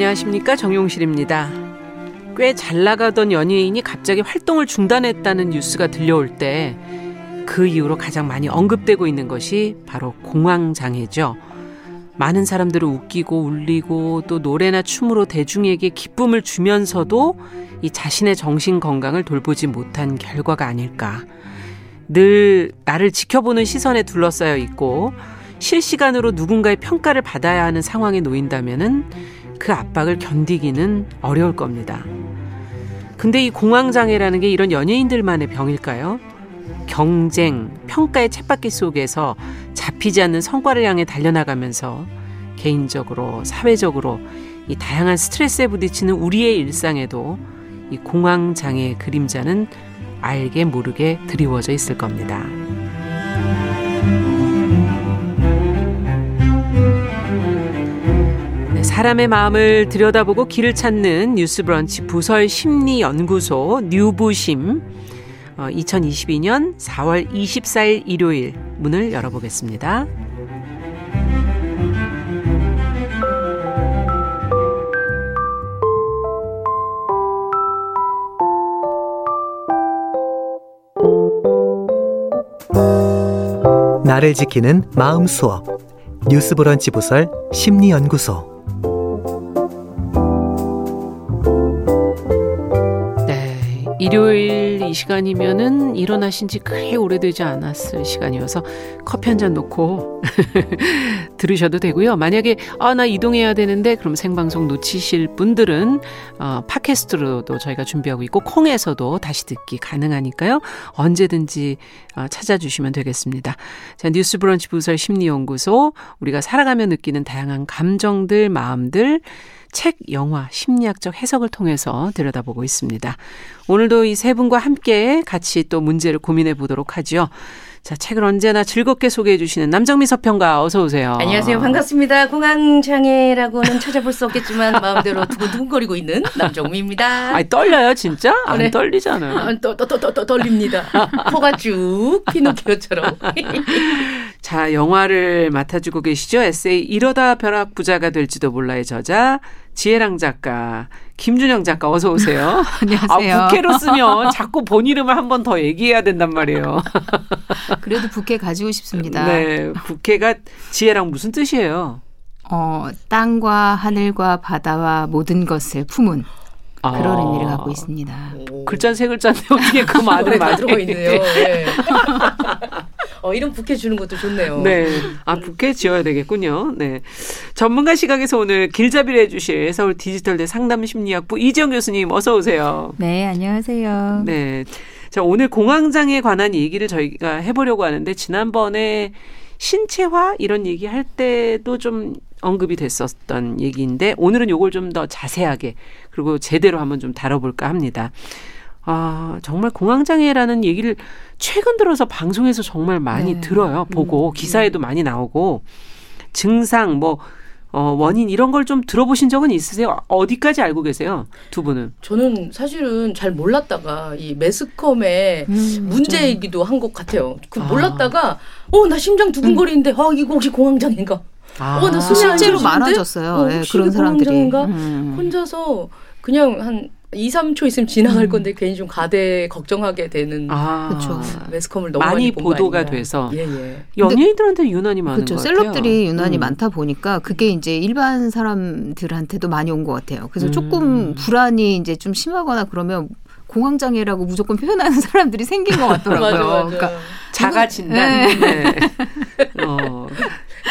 안녕하십니까 정용실입니다. 꽤 잘 나가던 연예인이 갑자기 활동을 중단했다는 뉴스가 들려올 때 그 이후로 가장 많이 언급되고 있는 것이 바로 공황장애죠. 많은 사람들을 웃기고 울리고 또 노래나 춤으로 대중에게 기쁨을 주면서도 이 자신의 정신 건강을 돌보지 못한 결과가 아닐까. 늘 나를 지켜보는 시선에 둘러싸여 있고 실시간으로 누군가의 평가를 받아야 하는 상황에 놓인다면은 그 압박을 견디기는 어려울 겁니다. 근데 이 공황장애라는 게 이런 연예인들만의 병일까요? 경쟁, 평가의 쳇바퀴 속에서 잡히지 않는 성과를 향해 달려나가면서 개인적으로, 사회적으로 이 다양한 스트레스에 부딪히는 우리의 일상에도 이 공황장애의 그림자는 알게 모르게 드리워져 있을 겁니다. 사람의 마음을 들여다보고 길을 찾는 뉴스브런치 부설 심리연구소 뉴부심. 2022년 4월 24일 일요일 문을 열어보겠습니다. 나를 지키는 마음 수업. 뉴스브런치 부설 심리연구소 일요일 이 시간이면은 일어나신 지 그리 오래되지 않았을 시간이어서 커피 한 잔 놓고 들으셔도 되고요. 만약에 아 나 이동해야 되는데 그럼 생방송 놓치실 분들은 어, 팟캐스트로도 저희가 준비하고 있고 콩에서도 다시 듣기 가능하니까요. 언제든지 어, 찾아주시면 되겠습니다. 자 뉴스브런치 부설 심리연구소 우리가 살아가며 느끼는 다양한 감정들, 마음들 책, 영화, 심리학적 해석을 통해서 들여다보고 있습니다. 오늘도 이 세 분과 함께 같이 또 문제를 고민해 보도록 하죠. 자, 책을 언제나 즐겁게 소개해 주시는 남정미 서평가 어서 오세요. 안녕하세요. 반갑습니다. 공황 장애라고는 찾아볼 수 없겠지만 마음대로 두근두근거리고 있는 남정미입니다. 아니, 떨려요, 진짜? 안 네. 떨리잖아요. 아, 떠, 떠, 떠, 떨립니다. 코가 쭉 피노키오처럼. 자, 영화를 맡아주고 계시죠? 에세이 이러다 벼락 부자가 될지도 몰라의 저자 지혜랑 작가 김준영 작가 어서 오세요. 안녕하세요. 아, 부캐로 쓰면 자꾸 본 이름을 한 번 더 얘기해야 된단 말이에요. 그래도 부캐 가지고 싶습니다. 네, 부캐가 지혜랑 무슨 뜻이에요? 어, 땅과 하늘과 바다와 모든 것을 품은 그런 아, 의미를 갖고 있습니다. 글자 세 글자인데 어떻게 그 말을 들어가 있네요. 네. 어, 이름 부캐 주는 것도 좋네요. 네. 아, 부캐 지어야 되겠군요. 네. 전문가 시각에서 오늘 길잡이를 해주실 서울 디지털대 상담심리학부 이지영 교수님 어서 오세요. 네, 안녕하세요. 네. 자, 오늘 공황장애에 관한 얘기를 저희가 해보려고 하는데 지난번에 신체화 이런 얘기 할 때도 좀 언급이 됐었던 얘기인데 오늘은 요걸 좀 더 자세하게 그리고 제대로 한번 좀 다뤄볼까 합니다. 아, 정말 공황장애라는 얘기를 최근 들어서 방송에서 정말 많이 네. 들어요. 보고 기사에도 많이 나오고 증상 뭐 어, 원인 이런 걸 좀 들어보신 적은 있으세요? 어디까지 알고 계세요? 두 분은? 저는 사실은 잘 몰랐다가 이 매스컴의 음, 문제이기도 한 것 같아요. 그 아. 몰랐다가 어 나 심장 두근거리는데 아 이거 혹시 공황장애인가? 어, 나 숨이 안 실제로? 많아졌어요. 어, 예, 혹시 그런 사람들이. 공황장애인가? 음. 혼자서 그냥 한 2, 3초 있으면 지나갈 건데 괜히 좀 가대 걱정하게 되는 아, 그쵸. 매스컴을 너무 많이 많이, 보도가. 돼서. 예, 예. 연예인들한테 유난히 많은 그렇죠. 것 같아요. 셀럽들이 유난히 음. 많다 보니까 그게 이제 일반 사람들한테도 많이 온 것 같아요. 그래서 음. 조금 불안이 이제 좀 심하거나 그러면 공황장애라고 무조건 표현하는 사람들이 생긴 것 같더라고요. 맞아, 맞아. 그러니까 자가 진단. 네. 어,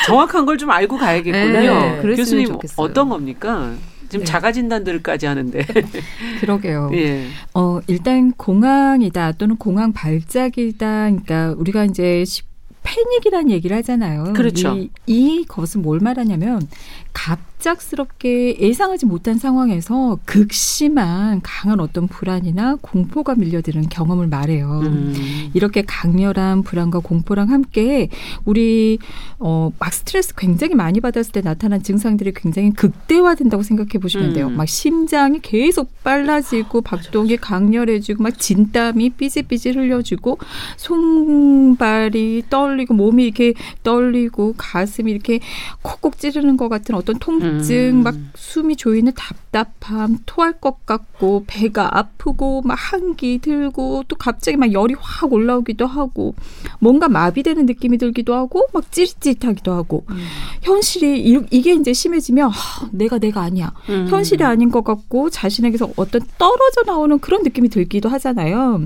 정확한 걸 좀 알고 가야겠군요. 네, 그랬으면 교수님 좋겠어요. 어떤 겁니까? 지금 네. 자가 진단들까지 하는데. 그러게요. 예. 어, 일단 공황이다 또는 공황 발작이다. 그러니까 우리가 이제 시- 패닉이라는 얘기를 하잖아요. 그렇죠. 이, 이것은 뭘 말하냐면 갑작스럽게 예상하지 못한 상황에서 극심한 강한 어떤 불안이나 공포가 밀려드는 경험을 말해요. 음. 이렇게 강렬한 불안과 공포랑 함께 우리 어, 막 스트레스 굉장히 많이 받았을 때 나타난 증상들이 굉장히 극대화된다고 생각해 보시면 돼요. 음. 막 심장이 계속 빨라지고 박동이 강렬해지고 막 진땀이 삐질삐질 흘려지고 손발이 떨리고 떨리고 몸이 이렇게 떨리고 가슴이 이렇게 콕콕 찌르는 것 같은 어떤 통증, 음. 막 숨이 조이는 답답함, 토할 것 같고 배가 아프고 막 한기 들고 또 갑자기 막 열이 확 올라오기도 하고 뭔가 마비되는 느낌이 들기도 하고 막 찌릿찌릿하기도 하고 현실이 이- 이게 이제 심해지면 하, 내가 내가 아니야. 음. 현실이 아닌 것 같고 자신에게서 어떤 떨어져 나오는 그런 느낌이 들기도 하잖아요.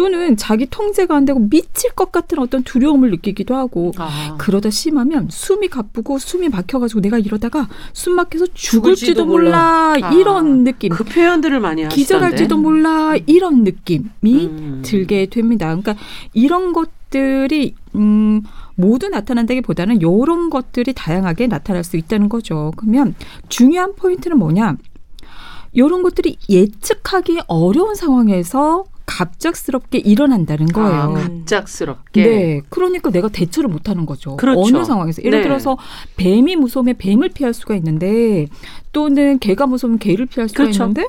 또는 자기 통제가 안 되고 미칠 것 같은 어떤 두려움을 느끼기도 하고 아. 그러다 심하면 숨이 가쁘고 숨이 막혀가지고 내가 이러다가 숨 막혀서 죽을지도 죽을지도 몰라, 아. 이런 느낌. 그 표현들을 많이 하시던데. 기절할지도 몰라 이런 느낌이 음. 들게 됩니다. 그러니까 이런 것들이 음, 모두 나타난다기보다는 이런 것들이 다양하게 나타날 수 있다는 거죠. 그러면 중요한 포인트는 뭐냐? 이런 것들이 예측하기 어려운 상황에서 갑작스럽게 일어난다는 아, 거예요. 갑작스럽게. 네, 그러니까 내가 대처를 못 하는 거죠. 그렇죠. 어느 상황에서 예를 네. 들어서 뱀이 무서우면 뱀을 피할 수가 있는데 또는 개가 무서우면 개를 피할 수가 그렇죠. 있는데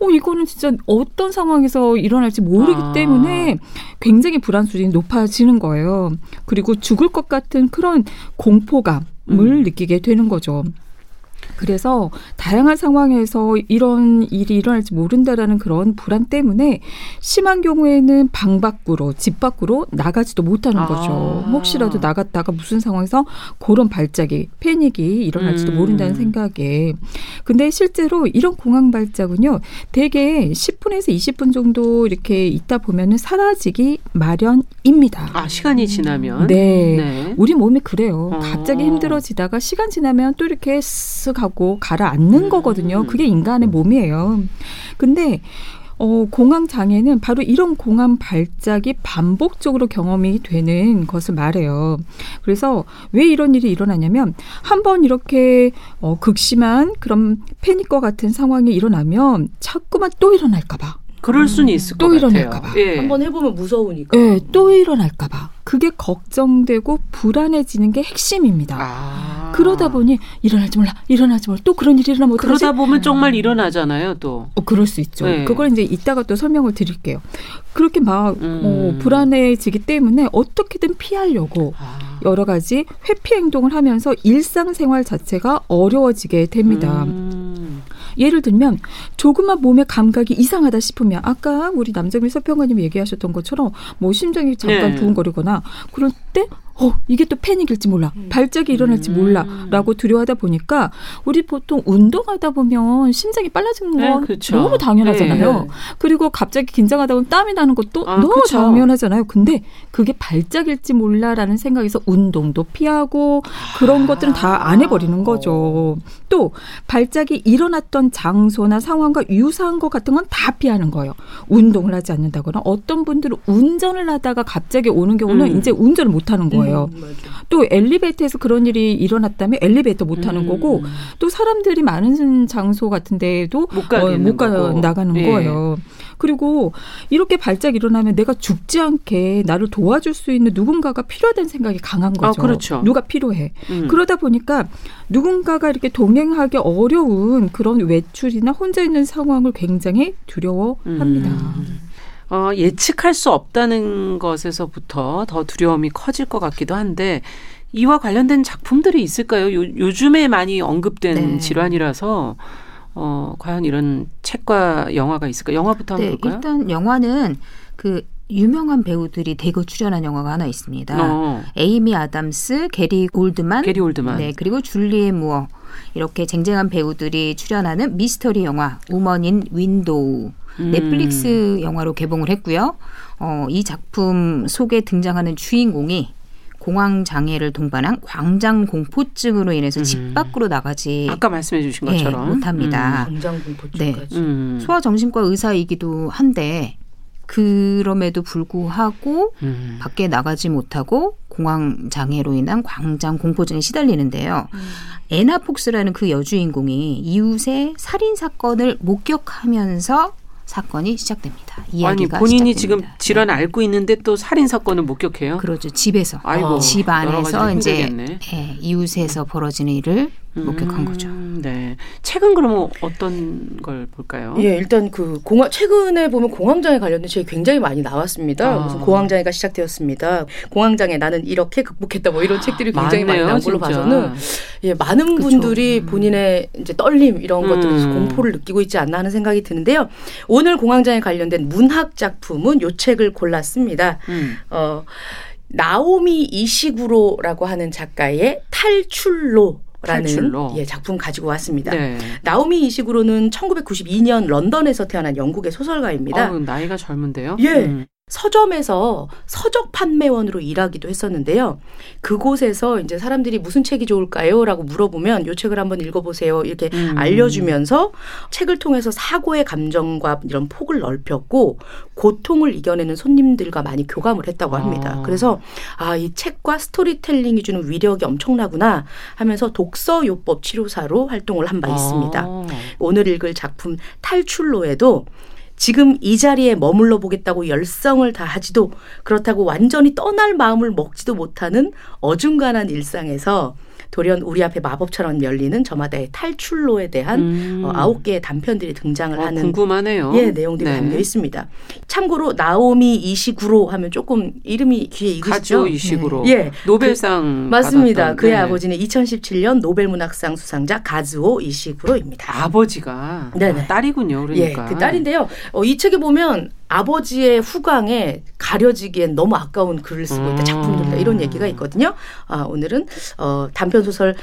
어 이거는 진짜 어떤 상황에서 일어날지 모르기 아. 때문에 굉장히 불안 수준이 높아지는 거예요. 그리고 죽을 것 같은 그런 공포감을 음. 느끼게 되는 거죠. 그래서 다양한 상황에서 이런 일이 일어날지 모른다라는 그런 불안 때문에 심한 경우에는 방 밖으로 집 밖으로 나가지도 못하는 아. 거죠. 혹시라도 나갔다가 무슨 상황에서 그런 발작이 패닉이 일어날지도 음. 모른다는 생각에 근데 실제로 이런 공황 발작은요 대개 10분에서 20분 정도 이렇게 있다 보면은 사라지기 마련입니다. 아, 시간이 지나면. 네. 네. 우리 몸이 그래요. 어. 갑자기 힘들어지다가 시간 지나면 또 이렇게 쓱 하고 가라앉는 음. 거거든요. 그게 인간의 몸이에요. 근데 어, 공황 장애는 바로 이런 공황 발작이 반복적으로 경험이 되는 것을 말해요. 그래서 왜 이런 일이 일어나냐면 한 번 이렇게 어, 극심한 그런 패닉과 같은 상황이 일어나면 자꾸만 또 일어날까봐. 그럴 수는 있을 또것 같아요. 일어날까 봐. 예. 한번 해보면 무서우니까. 예, 또 일어날까봐. 그게 걱정되고 불안해지는 게 핵심입니다. 아. 그러다 보니 일어날지 몰라, 일어나지 몰라. 또 그런 일이 일어나면 어떡하지? 그러다 보면 정말 일어나잖아요, 또. 어, 그럴 수 있죠. 네. 그걸 이제 이따가 또 설명을 드릴게요. 그렇게 막 음. 어, 불안해지기 때문에 어떻게든 피하려고 아. 여러 가지 회피 행동을 하면서 일상생활 자체가 어려워지게 됩니다. 음. 예를 들면 조금만 몸의 감각이 이상하다 싶으면 아까 우리 남정미 서평가님이 얘기하셨던 것처럼 뭐 심장이 잠깐 네. 두근거리거나 그럴 때 어, 이게 또 패닉일지 몰라. 발작이 일어날지 음. 몰라. 라고 두려워하다 보니까 우리 보통 운동하다 보면 심장이 빨라지는 네, 건 그쵸. 너무 당연하잖아요. 네. 그리고 갑자기 긴장하다 보면 땀이 나는 것도 아, 너무 그쵸. 당연하잖아요. 근데 그게 발작일지 몰라라는 생각에서 운동도 피하고 그런 것들은 다 안 해버리는 거죠. 또 발작이 일어났던 장소나 상황과 유사한 것 같은 건 다 피하는 거예요. 운동을 하지 않는다거나 어떤 분들은 운전을 하다가 갑자기 오는 경우는 음. 이제 운전을 못 하는 거예요. 음, 맞아. 또 엘리베이터에서 그런 일이 일어났다면 엘리베이터 못 하는 음. 거고 또 사람들이 많은 장소 같은 데에도 못 가겠는 못 가. 나가는 예. 거예요. 그리고 이렇게 발작 일어나면 내가 죽지 않게 나를 도와줄 수 있는 누군가가 필요하다는 생각이 강한 거죠. 아, 그렇죠. 누가 필요해. 음. 그러다 보니까 누군가가 이렇게 동행하기 어려운 그런 외출이나 혼자 있는 상황을 굉장히 두려워합니다. 음. 어, 예측할 수 없다는 것에서부터 더 두려움이 커질 것 같기도 한데 이와 관련된 작품들이 있을까요? 요, 요즘에 많이 언급된 네. 질환이라서 어, 과연 이런 책과 영화가 있을까? 영화부터 한번 네, 볼까요? 일단 영화는 그 유명한 배우들이 대거 출연한 영화가 하나 있습니다. 어, 에이미 아담스, 게리 골드만, 게리 올드만. 네 그리고 줄리안 무어 이렇게 쟁쟁한 배우들이 출연하는 미스터리 영화 Woman in Window 음. 넷플릭스 영화로 개봉을 했고요. 어, 이 작품 속에 등장하는 주인공이 공황 장애를 동반한 광장 공포증으로 인해서 집 음. 밖으로 나가지 아까 말씀해 주신 예, 것처럼 못합니다. 공장 공포증까지. 음. 음. 소아 정신과 의사이기도 한데 그럼에도 불구하고 음. 밖에 나가지 못하고 공황 장애로 인한 광장 공포증에 시달리는데요. 에나 폭스라는 그 여주인공이 이웃의 살인 사건을 목격하면서 사건이 시작됩니다. 있습니다. 아니 본인이 시작됩니다. 지금 질환 앓고 있는데 또 살인 사건을 목격해요. 그렇죠. 집에서 아이고, 집 안에서 이제. 예, 이웃에서 벌어지는 일을 목격한 음, 거죠. 네. 최근 그러면 어떤 걸 볼까요? 예, 일단 그 공황 최근에 보면 공황장애 관련된 책이 굉장히 많이 나왔습니다. 아. 무슨 공황장애가 시작되었습니다. 공황장애 나는 이렇게 극복했다 뭐 이런 책들이 굉장히 많이 많네요, 나온 걸로 진짜. 봐서는 예, 많은 그쵸. 분들이 본인의 이제 떨림 이런 것들에서 음. 공포를 느끼고 있지 않나 하는 생각이 드는데요. 오늘 공황장애 관련된 문학 작품은 요 책을 골랐습니다. 음. 어, 나오미 이시구로라고 하는 작가의 탈출로 라는 탈출로. 예, 작품 가지고 왔습니다. 네. 나오미 이시구로는 1992년 런던에서 태어난 영국의 소설가입니다. 어우, 나이가 젊은데요. 예. 음. 서점에서 서적 판매원으로 일하기도 했었는데요. 그곳에서 이제 사람들이 무슨 책이 좋을까요? 라고 물어보면 요 책을 한번 읽어보세요. 이렇게 음. 알려주면서 책을 통해서 사고의 감정과 이런 폭을 넓혔고 고통을 이겨내는 손님들과 많이 교감을 했다고 합니다. 아. 그래서 아, 이 책과 스토리텔링이 주는 위력이 엄청나구나 하면서 독서요법 치료사로 활동을 한 바 있습니다. 아. 오늘 읽을 작품 탈출로에도 지금 이 자리에 머물러 보겠다고 열성을 다하지도 그렇다고 완전히 떠날 마음을 먹지도 못하는 어중간한 일상에서 돌연 우리 앞에 마법처럼 열리는 저마다의 탈출로에 대한 음. 어, 아홉 개의 단편들이 등장을 어, 하는 궁금하네요. 예 내용들이 네. 담겨 있습니다. 참고로 나오미 이시구로 하면 조금 이름이 귀에 익으시죠? 가조 이식으로 예. 노벨상 맞습니다. 받았던, 그의 네. 아버지는 2017년 노벨문학상 수상자 가즈오 이시구로입니다. 아버지가 네네. 아, 딸이군요. 그러니까. 예, 그 딸인데요. 어, 이 책에 보면 아버지의 후광에 가려지기엔 너무 아까운 글을 쓰고 있다. 음. 작품들다. 이런 얘기가 있거든요. 아, 오늘은 어, 단편 소설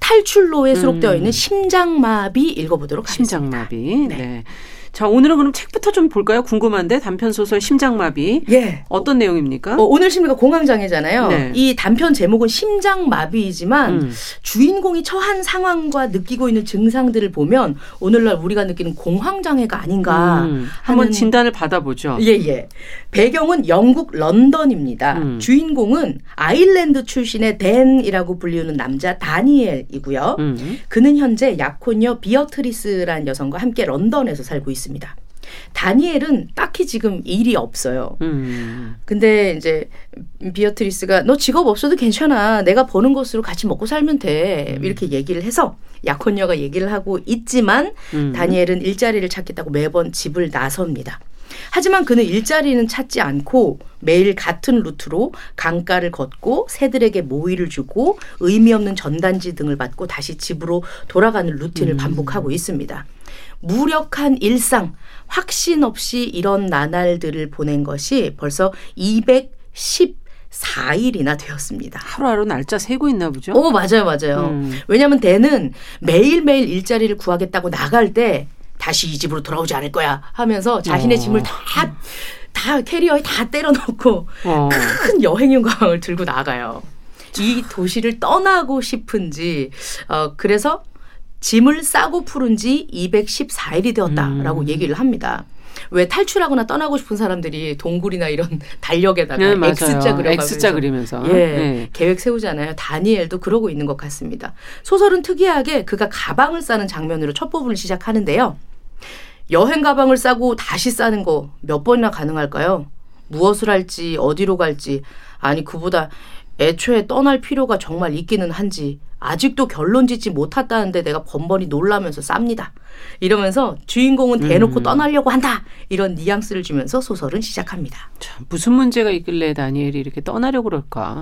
탈출로에 수록되어 음. 있는 심장마비 읽어보도록 하겠습니다. 심장마비. 네. 네. 자 오늘은 그럼 책부터 좀 볼까요? 궁금한데 단편 소설 심장마비 예. 어떤 내용입니까? 어, 오늘 심리가 공황장애잖아요. 네. 이 단편 제목은 심장마비이지만 음. 주인공이 처한 상황과 느끼고 있는 증상들을 보면 오늘날 우리가 느끼는 공황장애가 아닌가 음, 한번 진단을 받아보죠. 예, 예. 배경은 영국 런던입니다. 음. 주인공은 아일랜드 출신의 댄이라고 불리우는 남자 다니엘이고요. 음. 그는 현재 약혼녀 비어트리스라는 여성과 함께 런던에서 살고 있습니다. 다니엘은 딱히 지금 일이 없어요. 음. 근데 이제 비어트리스가 너 직업 없어도 괜찮아. 내가 버는 것으로 같이 먹고 살면 돼. 음. 이렇게 얘기를 해서 약혼녀가 얘기를 하고 있지만 음. 다니엘은 일자리를 찾겠다고 매번 집을 나섭니다. 하지만 그는 일자리는 찾지 않고 매일 같은 루트로 강가를 걷고 새들에게 모이를 주고 의미 없는 전단지 등을 받고 다시 집으로 돌아가는 루틴을 음. 반복하고 있습니다. 무력한 일상, 확신 없이 이런 나날들을 보낸 것이 벌써 214일이나 되었습니다. 하루하루 날짜 세고 있나 보죠. 오, 맞아요, 맞아요. 음. 왜냐하면 대는 매일매일 일자리를 구하겠다고 나갈 때 다시 이 집으로 돌아오지 않을 거야 하면서 자신의 어. 짐을 다, 다 캐리어에 다 때려넣고 어. 큰 여행용 가방을 들고 나가요. 이 도시를 떠나고 싶은지, 어, 그래서 짐을 싸고 푸른 지 214일이 되었다라고 음. 얘기를 합니다. 왜 탈출하거나 떠나고 싶은 사람들이 동굴이나 이런 달력에다가 네. X자 그려가면서 X자 그리면서. 예, 네. 계획 세우잖아요. 다니엘도 그러고 있는 것 같습니다. 소설은 특이하게 그가 가방을 싸는 장면으로 첫 부분을 시작하는데요. 여행 가방을 싸고 다시 싸는 거 몇 번이나 가능할까요? 무엇을 할지 어디로 갈지 아니 그보다 애초에 떠날 필요가 정말 있기는 한지 아직도 결론 짓지 못했다는데 내가 번번이 놀라면서 쌉니다. 이러면서 주인공은 대놓고 음. 떠나려고 한다. 이런 뉘앙스를 주면서 소설은 시작합니다. 참, 무슨 문제가 있길래 다니엘이 이렇게 떠나려고 그럴까?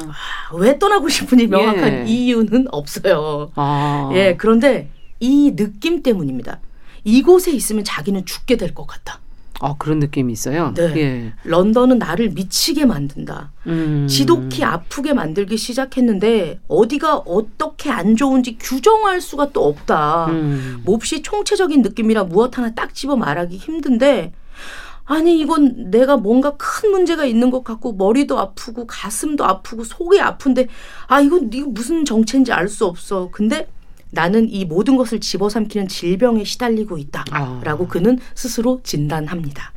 왜 떠나고 싶은지 명확한 예. 이유는 없어요. 아. 예, 그런데 이 느낌 때문입니다. 이곳에 있으면 자기는 죽게 될 것 같다. 아, 그런 느낌이 있어요. 네. 예. 런던은 나를 미치게 만든다. 음. 지독히 아프게 만들기 시작했는데 어디가 어떻게 안 좋은지 규정할 수가 또 없다. 음. 몹시 총체적인 느낌이라 무엇 하나 딱 집어 말하기 힘든데 아니 이건 내가 뭔가 큰 문제가 있는 것 같고 머리도 아프고 가슴도 아프고 속이 아픈데 아 이건 이거 무슨 정체인지 알 수 없어. 근데 나는 이 모든 것을 집어삼키는 질병에 시달리고 아. 있다라고 그는 스스로 진단합니다.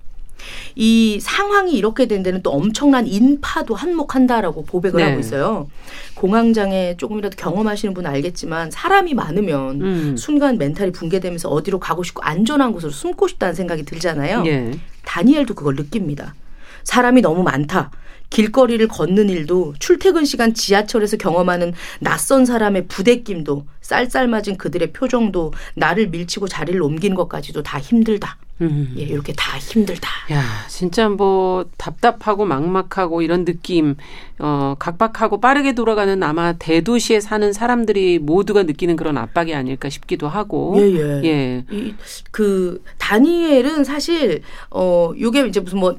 이 상황이 이렇게 된 데는 또 엄청난 인파도 한몫한다라고 고백을 네. 하고 있어요. 공황장애 조금이라도 경험하시는 분은 알겠지만 사람이 많으면 음. 순간 멘탈이 붕괴되면서 어디로 가고 싶고 안전한 곳으로 숨고 싶다는 생각이 들잖아요. 예. 다니엘도 그걸 느낍니다. 사람이 너무 많다. 길거리를 걷는 일도 출퇴근 시간 지하철에서 경험하는 낯선 사람의 부대낌도 쌀쌀맞은 그들의 표정도 나를 밀치고 자리를 옮기는 것까지도 다 힘들다. 음. 예, 이렇게 다 힘들다. 야, 진짜 뭐 답답하고 막막하고 이런 느낌, 어, 각박하고 빠르게 돌아가는 아마 대도시에 사는 사람들이 모두가 느끼는 그런 압박이 아닐까 싶기도 하고. 예, 예. 예. 이, 그 다니엘은 사실 어 요게 이제 무슨 뭐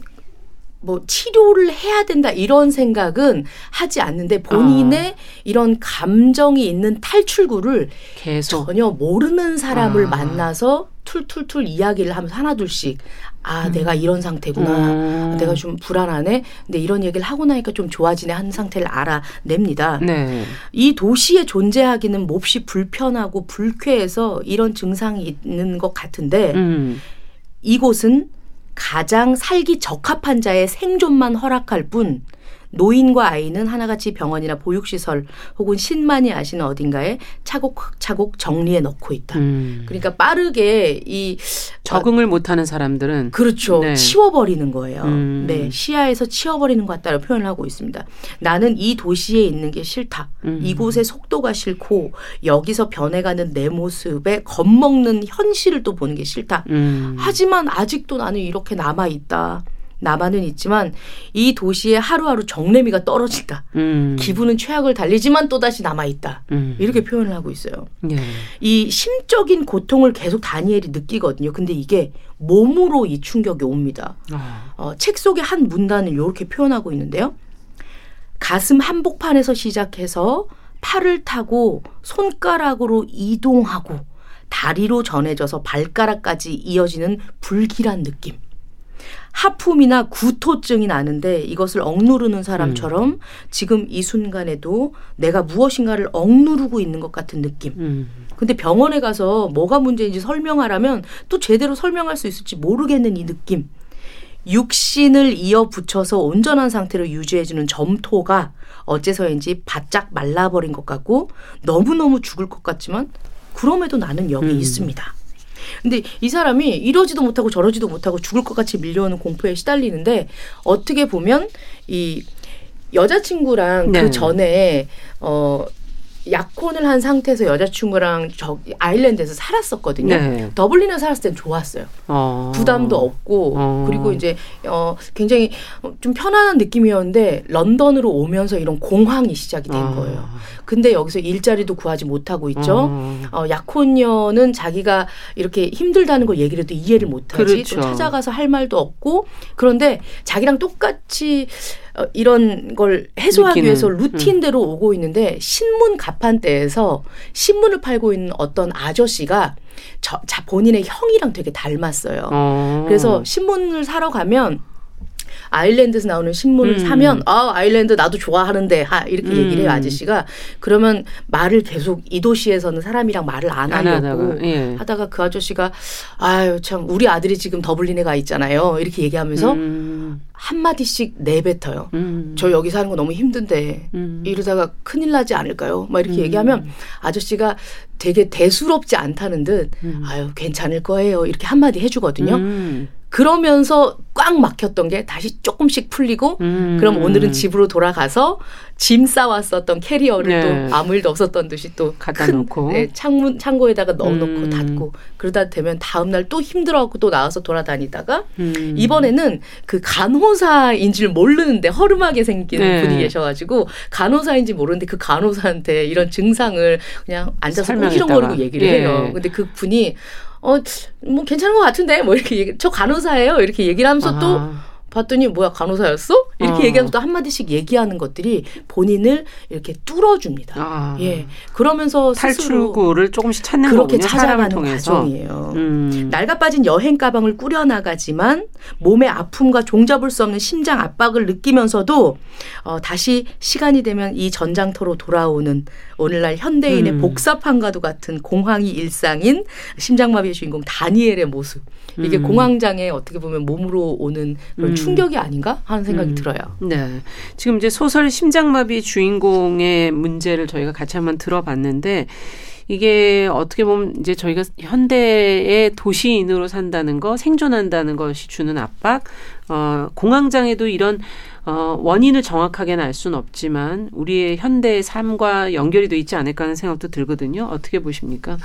뭐 치료를 해야 된다 이런 생각은 하지 않는데 본인의 아. 이런 감정이 있는 탈출구를 계속. 전혀 모르는 사람을 아. 만나서 툴툴툴 이야기를 하면서 하나둘씩 아 내가 이런 상태구나 음. 내가 좀 불안하네 근데 이런 얘기를 하고 나니까 좀 좋아지네 하는 상태를 알아냅니다. 네. 이 도시에 존재하기는 몹시 불편하고 불쾌해서 이런 증상이 있는 것 같은데 음. 이곳은 가장 살기 적합한 자의 생존만 허락할 뿐 노인과 아이는 하나같이 병원이나 보육시설 혹은 신만이 아시는 어딘가에 차곡차곡 정리해 넣고 있다. 음. 그러니까 빠르게 이 적응을 못하는 사람들은 그렇죠. 네. 치워버리는 거예요. 음. 네. 시야에서 치워버리는 것 같다고 표현을 하고 있습니다. 나는 이 도시에 있는 게 싫다. 음. 이곳의 속도가 싫고 여기서 변해가는 내 모습에 겁먹는 현실을 또 보는 게 싫다. 음. 하지만 아직도 나는 이렇게 남아 있다. 남아는 있지만 이 도시에 하루하루 정내미가 떨어진다. 음. 기분은 최악을 달리지만 또다시 남아 있다. 음. 이렇게 표현을 하고 있어요. 예. 이 심적인 고통을 계속 다니엘이 느끼거든요. 근데 이게 몸으로 이 충격이 옵니다. 어. 어, 책 속의 한 문단을 이렇게 표현하고 있는데요. 가슴 한복판에서 시작해서 팔을 타고 손가락으로 이동하고 다리로 전해져서 발가락까지 이어지는 불길한 느낌. 하품이나 구토증이 나는데 이것을 억누르는 사람처럼 지금 이 순간에도 내가 무엇인가를 억누르고 있는 것 같은 느낌. 음. 근데 병원에 가서 뭐가 문제인지 설명하라면 또 제대로 설명할 수 있을지 모르겠는 이 느낌. 육신을 이어 붙여서 온전한 상태로 유지해주는 점토가 어째서인지 바짝 말라버린 것 같고 너무너무 죽을 것 같지만 그럼에도 나는 여기 음. 있습니다. 근데 이 사람이 이러지도 못하고 저러지도 못하고 죽을 것 같이 밀려오는 공포에 시달리는데 어떻게 보면 이 여자친구랑 네. 그 전에 어 약혼을 한 상태에서 여자친구랑 저 아일랜드에서 살았었거든요. 네. 더블린에 살았을 땐 좋았어요. 어. 부담도 없고 어. 그리고 이제 어 굉장히 좀 편안한 느낌이었는데 런던으로 오면서 이런 공황이 시작이 된 어. 거예요. 근데 여기서 일자리도 구하지 못하고 있죠. 어. 어, 약혼녀는 자기가 이렇게 힘들다는 걸 얘기를 해도 이해를 못하지. 그렇죠. 또 찾아가서 할 말도 없고. 그런데 자기랑 똑같이 어, 이런 걸 해소하기 느끼는, 위해서 음. 루틴대로 오고 있는데 신문 가판대에서 신문을 팔고 있는 어떤 아저씨가 저, 자, 본인의 형이랑 되게 닮았어요. 어. 그래서 신문을 사러 가면 아일랜드에서 나오는 신문을 음. 사면 아 아일랜드 나도 좋아하는데 하 이렇게 음. 얘기를 해요 아저씨가 그러면 말을 계속 이 도시에서는 사람이랑 말을 안안 하려고 하다가, 예. 하다가 그 아저씨가 아유 참 우리 아들이 지금 더블린에 가 있잖아요 이렇게 얘기하면서 음. 한 마디씩 내뱉어요 음. 저 여기 사는 거 너무 힘든데 음. 이러다가 큰일 나지 않을까요? 막 이렇게 음. 얘기하면 아저씨가 되게 대수롭지 않다는 듯 음. 아유 괜찮을 거예요 이렇게 한마디 해주거든요. 음. 그러면서 꽉 막혔던 게 다시 조금씩 풀리고 음. 그럼 오늘은 집으로 돌아가서 짐 싸왔었던 캐리어를 네. 또 아무 일도 없었던 듯이 또 갖다 큰 놓고. 네, 창문 창고에다가 넣어놓고 음. 닫고 그러다 되면 다음 날 또 힘들어하고 또 나와서 돌아다니다가 음. 이번에는 그 간호사인 줄 모르는데 허름하게 생긴 네. 분이 계셔가지고 간호사인지 모르는데 그 간호사한테 이런 증상을 그냥 앉아서 설명했다가. 꾸지렁거리고 얘기를 예. 해요. 근데 그 분이 어 뭐 괜찮은 것 같은데 뭐 이렇게 얘기, 저 간호사예요 이렇게 얘기를 하면서 또 아. 봤더니 뭐야 간호사였어? 이렇게 어. 얘기하면서 또 한마디씩 얘기하는 것들이 본인을 이렇게 뚫어줍니다. 아. 예 그러면서 탈출구를 조금씩 찾는 그렇게 거군요. 찾아가는. 과정이에요. 음. 낡아 빠진 여행 가방을 꾸려 나가지만 몸의 아픔과 종잡을 수 없는 심장 압박을 느끼면서도 어, 다시 시간이 되면 이 전장터로 돌아오는 오늘날 현대인의 음. 복사판과도 같은 공황이 일상인 심장마비의 주인공 다니엘의 모습. 이게 음. 공황장애 어떻게 보면 몸으로 오는 그런 음. 충격이 아닌가 하는 생각이 음. 들어요. 네. 지금 이제 소설 심장마비 주인공의 문제를 저희가 같이 한번 들어봤는데 이게 어떻게 보면 이제 저희가 현대의 도시인으로 산다는 거, 생존한다는 것이 주는 압박, 어, 공황장애도 이런 어, 원인을 정확하게는 알 수는 없지만 우리의 현대의 삶과 연결이 돼 있지 않을까 하는 생각도 들거든요. 어떻게 보십니까?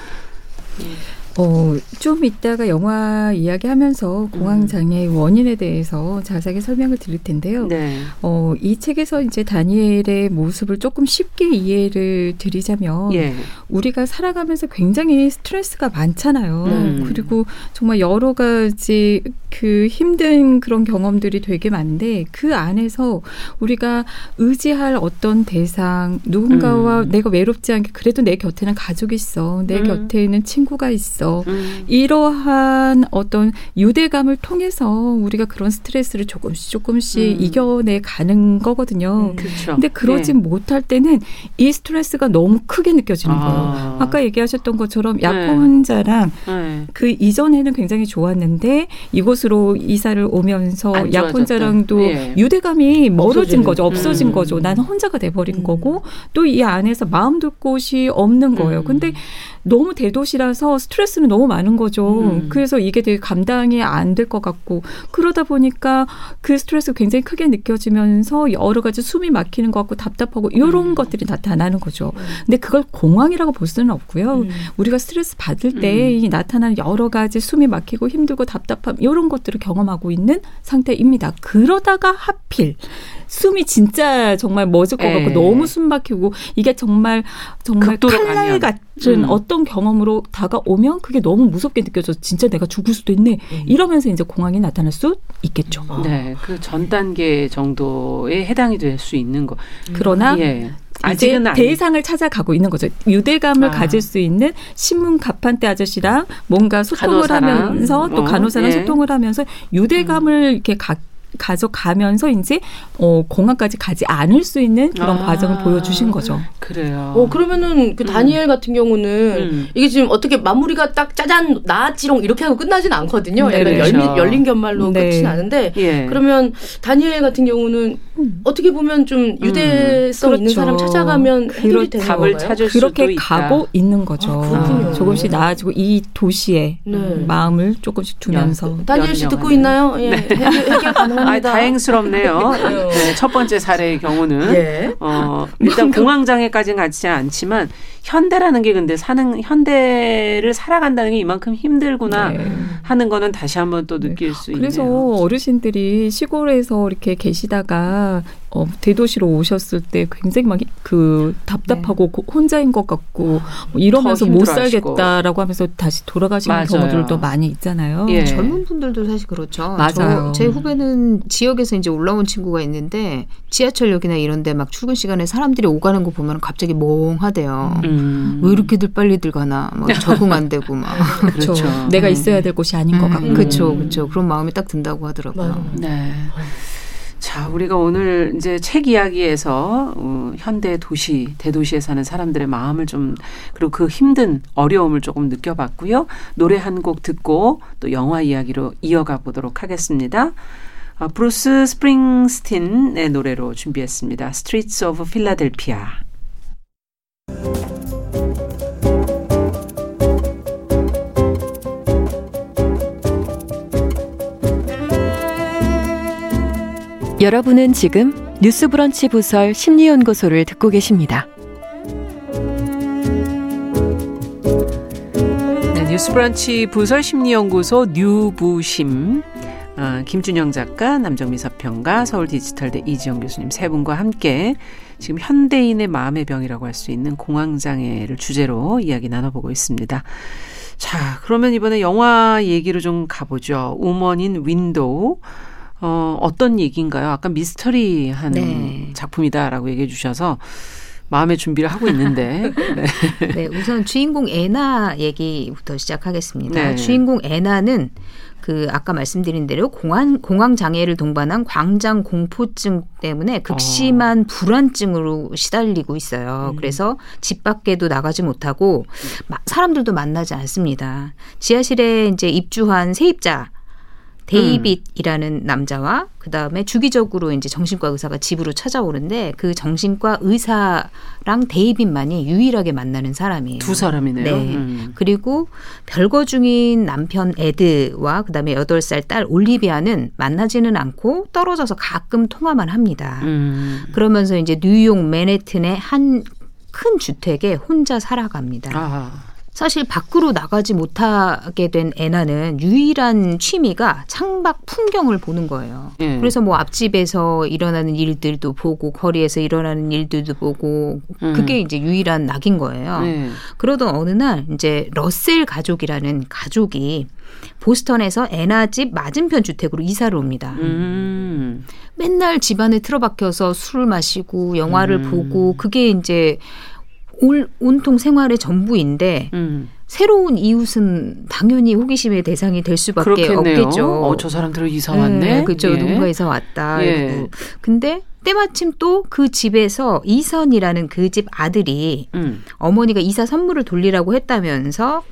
어, 좀 이따가 영화 이야기하면서 공황 장애의 원인에 대해서 자세하게 설명을 드릴 텐데요. 네. 어, 이 책에서 이제 다니엘의 모습을 조금 쉽게 이해를 드리자면 예. 우리가 살아가면서 굉장히 스트레스가 많잖아요. 음. 그리고 정말 여러 가지 그 힘든 그런 경험들이 되게 많은데 그 안에서 우리가 의지할 어떤 대상, 누군가와 음. 내가 외롭지 않게 그래도 내 곁에는 가족이 있어. 내 음. 곁에는 친구가 있어. 음. 이러한 어떤 유대감을 통해서 우리가 그런 스트레스를 조금씩 조금씩 음. 이겨내 가는 거거든요. 음. 그렇죠. 근데 그러지 못할 때는 이 스트레스가 너무 크게 느껴지는 아. 거예요. 아까 얘기하셨던 것처럼 네. 약혼자랑 네. 그 이전에는 굉장히 좋았는데 이곳으로 이사를 오면서 안 약혼자랑도 좋아졌다. 예. 유대감이 멀어진 없어지는. 거죠. 없어진 음. 거죠. 나는 혼자가 돼버린 음. 거고 또 이 안에서 마음 둘 곳이 없는 거예요. 음. 근데 너무 대도시라서 스트레스는 너무 많은 거죠. 음. 그래서 이게 되게 감당이 안 될 것 같고 그러다 보니까 그 스트레스가 굉장히 크게 느껴지면서 여러 가지 숨이 막히는 것 같고 답답하고 이런 음. 것들이 나타나는 거죠. 근데 그걸 공황이라고 볼 수는 없고요. 음. 우리가 스트레스 받을 때이 나타나는 여러 가지 숨이 막히고 힘들고 답답함 이런 것들을 경험하고 있는 상태입니다. 그러다가 하필 숨이 진짜 정말 멎을 것 같고 예. 너무 숨 막히고 이게 정말 정말 칼날 가면. 같은 음. 어떤 경험으로 다가오면 그게 너무 무섭게 느껴져 진짜 내가 죽을 수도 있네 음. 이러면서 이제 공황이 나타날 수 있겠죠. 아. 네. 그 전 단계 정도에 해당이 될 수 있는 거. 그러나 예. 이제 아직은 아니. 대상을 찾아가고 있는 거죠. 유대감을 아. 가질 수 있는 신문 가판대 아저씨랑 뭔가 소통을 간호사랑, 하면서 또 어, 간호사랑 예. 소통을 하면서 유대감을 이렇게 가, 가져가면서 이제 어, 공항까지 가지 않을 수 있는 그런 아. 과정을 보여주신 거죠. 그래요. 어 그러면은 그 음. 다니엘 같은 경우는 음. 이게 지금 어떻게 마무리가 딱 짜잔 나지롱 이렇게 하고 끝나진 않거든요. 네, 약간 그렇죠. 열린, 열린 결말로 네. 끝이 나는데 예. 그러면 다니엘 같은 경우는 음. 어떻게 보면 좀 유대성 있는 그렇죠. 사람 찾아가면 해결이 그렇- 되는 답을 건가요? 찾을 그렇게 있다. 가고 있는 거죠. 아, 그렇군요. 조금씩 나아지고 이 도시에 네. 마음을 조금씩 두면서 다니엘 씨. 듣고 있나요? 예, 해결, 해결 아, 가능 합니다. 다행스럽네요. 네, 첫 번째 사례의 경우는 예. 어, 일단 공황장애까지는 가지 않지만 현대라는 게 근데 사는 현대를 살아간다는 게 이만큼 힘들구나 네. 하는 거는 다시 한번 또 느낄 수 그래서 있네요. 어르신들이 시골에서 이렇게 계시다가 어, 대도시로 오셨을 때 굉장히 막 그 답답하고 고- 혼자인 것 같고 뭐 이러면서 더 못. 살겠다라고 하면서 다시 돌아가시는 맞아요. 경우들도 많이 있잖아요. 예. 젊은 분들도 사실 그렇죠. 맞아요. 저, 제 후배는 지역에서 이제 올라온 친구가 있는데 지하철역이나 이런데 막 출근 시간에 사람들이 오가는 거 보면 갑자기 멍하대요. 음. 왜 이렇게들 빨리들 가나 막 적응 안 되고 막. 그렇죠. 내가 음. 있어야 될 곳이 아닌 것 음, 같고. 그렇죠, 그렇죠. 그런 마음이 딱 든다고 하더라고요. 맞아요. 네. 자, 우리가 오늘 이제 책 이야기에서 어, 현대 도시, 대도시에 사는 사람들의 마음을 좀 그리고 그 힘든 어려움을 조금 느껴봤고요. 노래 한 곡 듣고 또 영화 이야기로 이어가 보도록 하겠습니다. 아, 브루스 스프링스틴의 노래로 준비했습니다. Streets of Philadelphia. 여러분은 지금 뉴스브런치 부설 심리연구소를 듣고 계십니다. 네, 뉴스브런치 부설 심리연구소 뉴부심 아, 김준영 작가, 남정미 서평가, 서울 디지털대 이지영 교수님 세 분과 함께 지금 현대인의 마음의 병이라고 할 수 있는 공황장애를 주제로 이야기 나눠보고 있습니다. 자, 그러면 이번에 영화 얘기로 좀 가보죠. Woman in Window. 어, 어떤 얘기인가요? 아까 미스터리한 네. 작품이다라고 얘기해 주셔서 마음의 준비를 하고 있는데. 네. 네, 우선 주인공 애나 얘기부터 시작하겠습니다. 네. 주인공 애나는 그 아까 말씀드린 대로 공황 공황 장애를 동반한 광장 공포증 때문에 극심한 불안증으로 시달리고 있어요. 그래서 집 밖에도 나가지 못하고 마- 사람들도 만나지 않습니다. 지하실에 이제 입주한 세입자 데이빗이라는 남자와 그 다음에 주기적으로 이제 정신과 의사가 집으로 찾아오는데 그 정신과 의사랑 데이빗만이 유일하게 만나는 사람이에요. 두 사람이네요. 네. 음. 그리고 별거 중인 남편 에드와 그 다음에 여덟 살 딸 올리비아는 만나지는 않고 떨어져서 가끔 통화만 합니다. 음. 그러면서 이제 뉴욕 맨해튼의 한 큰 주택에 혼자 살아갑니다. 아. 사실 밖으로 나가지 못하게 된 애나는 유일한 취미가 창밖 풍경을 보는 거예요. 예. 그래서 뭐 앞집에서 일어나는 일들도 보고 거리에서 일어나는 일들도 보고 음. 그게 이제 유일한 낙인 거예요. 네. 그러던 어느 날 이제 러셀 가족이라는 가족이 보스턴에서 애나 집 맞은편 주택으로 이사를 옵니다. 음. 맨날 집안에 틀어박혀서 술을 마시고 영화를 음. 보고 그게 이제 올, 온통 생활의 전부인데 음. 새로운 이웃은 당연히 호기심의 대상이 될 수밖에 그렇겠네요. 없겠죠. 어, 저 사람들은 이사 왔네. 그렇죠. 예. 누군가 이사 왔다. 예. 이러고. 근데 때마침 또 그 집에서 이선이라는 그 집 아들이 음. 어머니가 이사 선물을 돌리라고 했다면서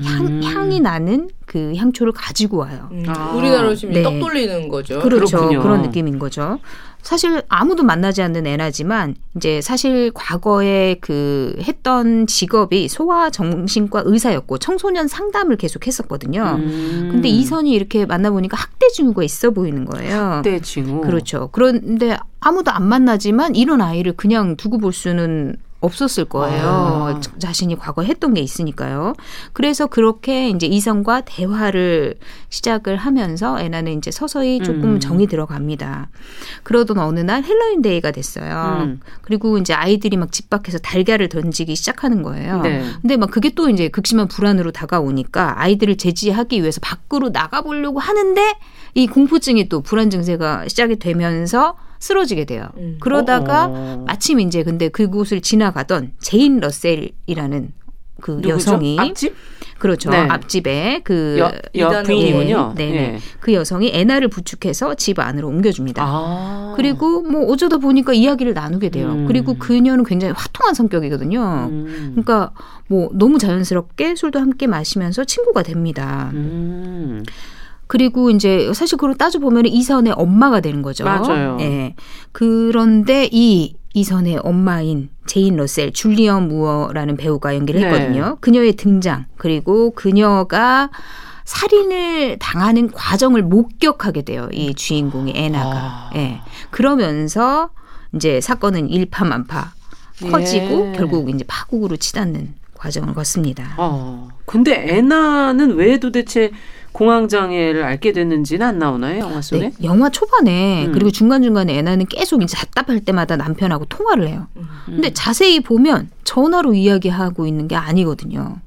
향, 음. 향이 나는 그 향초를 가지고 와요. 음, 아. 우리나라로 치면 네. 떡 돌리는 거죠. 그렇죠. 그렇군요. 그런 느낌인 거죠. 사실 아무도 만나지 않는 애나지만 이제 사실 과거에 그 했던 직업이 소아 정신과 의사였고 청소년 상담을 계속 했었거든요. 음. 근데 이선이 이렇게 만나보니까 학대 징후가 있어 보이는 거예요. 학대 징후. 그렇죠. 그런데 아무도 안 만나지만 이런 아이를 그냥 두고 볼 수는 없었을 거예요. 아. 자- 자신이 과거에 했던 게 있으니까요. 그래서 그렇게 이제 이성과 대화를 시작을 하면서 애나는 이제 서서히 조금 음. 정이 들어갑니다. 그러던 어느 날 헬로윈 데이가 됐어요. 음. 그리고 이제 아이들이 막 집 밖에서 달걀을 던지기 시작하는 거예요. 네. 근데 막 그게 또 이제 극심한 불안으로 다가오니까 아이들을 제지하기 위해서 밖으로 나가보려고 하는데 이 공포증이 또 불안 증세가 시작이 되면서 쓰러지게 돼요. 음. 그러다가 어. 마침 이제 근데 그곳을 지나가던 제인 러셀이라는 그 누구죠? 여성이 앞집 그렇죠 네. 앞집에 그 여, 여. 부인이군요. 네, 네. 예. 그 여성이 애나를 부축해서 집 안으로 옮겨줍니다. 아. 그리고 뭐 어쩌다 보니까 이야기를 나누게 돼요. 음. 그리고 그녀는 굉장히 화통한 성격이거든요. 음. 그러니까 뭐 너무 자연스럽게 술도 함께 마시면서 친구가 됩니다. 음. 그리고 이제 사실 그걸 따져 보면 이선의 엄마가 되는 거죠. 맞아요. 예. 그런데 이 이선의 엄마인 제인 러셀, 줄리언 무어라는 배우가 연기를 네. 했거든요. 그녀의 등장 그리고 그녀가 살인을 당하는 과정을 목격하게 돼요. 이 주인공이 애나가. 아. 예. 그러면서 이제 사건은 일파만파 커지고 예. 결국 이제 파국으로 치닫는 과정을 겪습니다. 어. 근데 애나는 왜 도대체 공황 장애를 앓게 됐는지는 안 나오나요 영화 속에? 네, 영화 초반에 음. 그리고 중간 중간에 애나는 계속 이제 답답할 때마다 남편하고 통화를 해요. 음. 근데 자세히 보면 전화로 이야기하고 있는 게 아니거든요.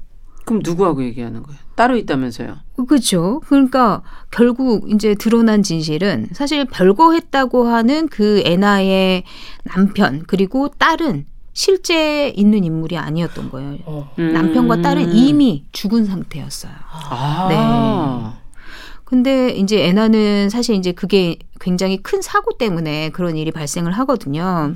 그럼 누구하고 얘기하는 거예요? 따로 있다면서요? 그렇죠. 그러니까 결국 이제 드러난 진실은 사실 별거 했다고 하는 그 애나의 남편 그리고 딸은 실제 있는 인물이 아니었던 거예요. 어. 음. 남편과 딸은 이미 죽은 상태였어요. 아. 네. 근데 이제 애나는 사실 이제 그게 굉장히 큰 사고 때문에 그런 일이 발생을 하거든요.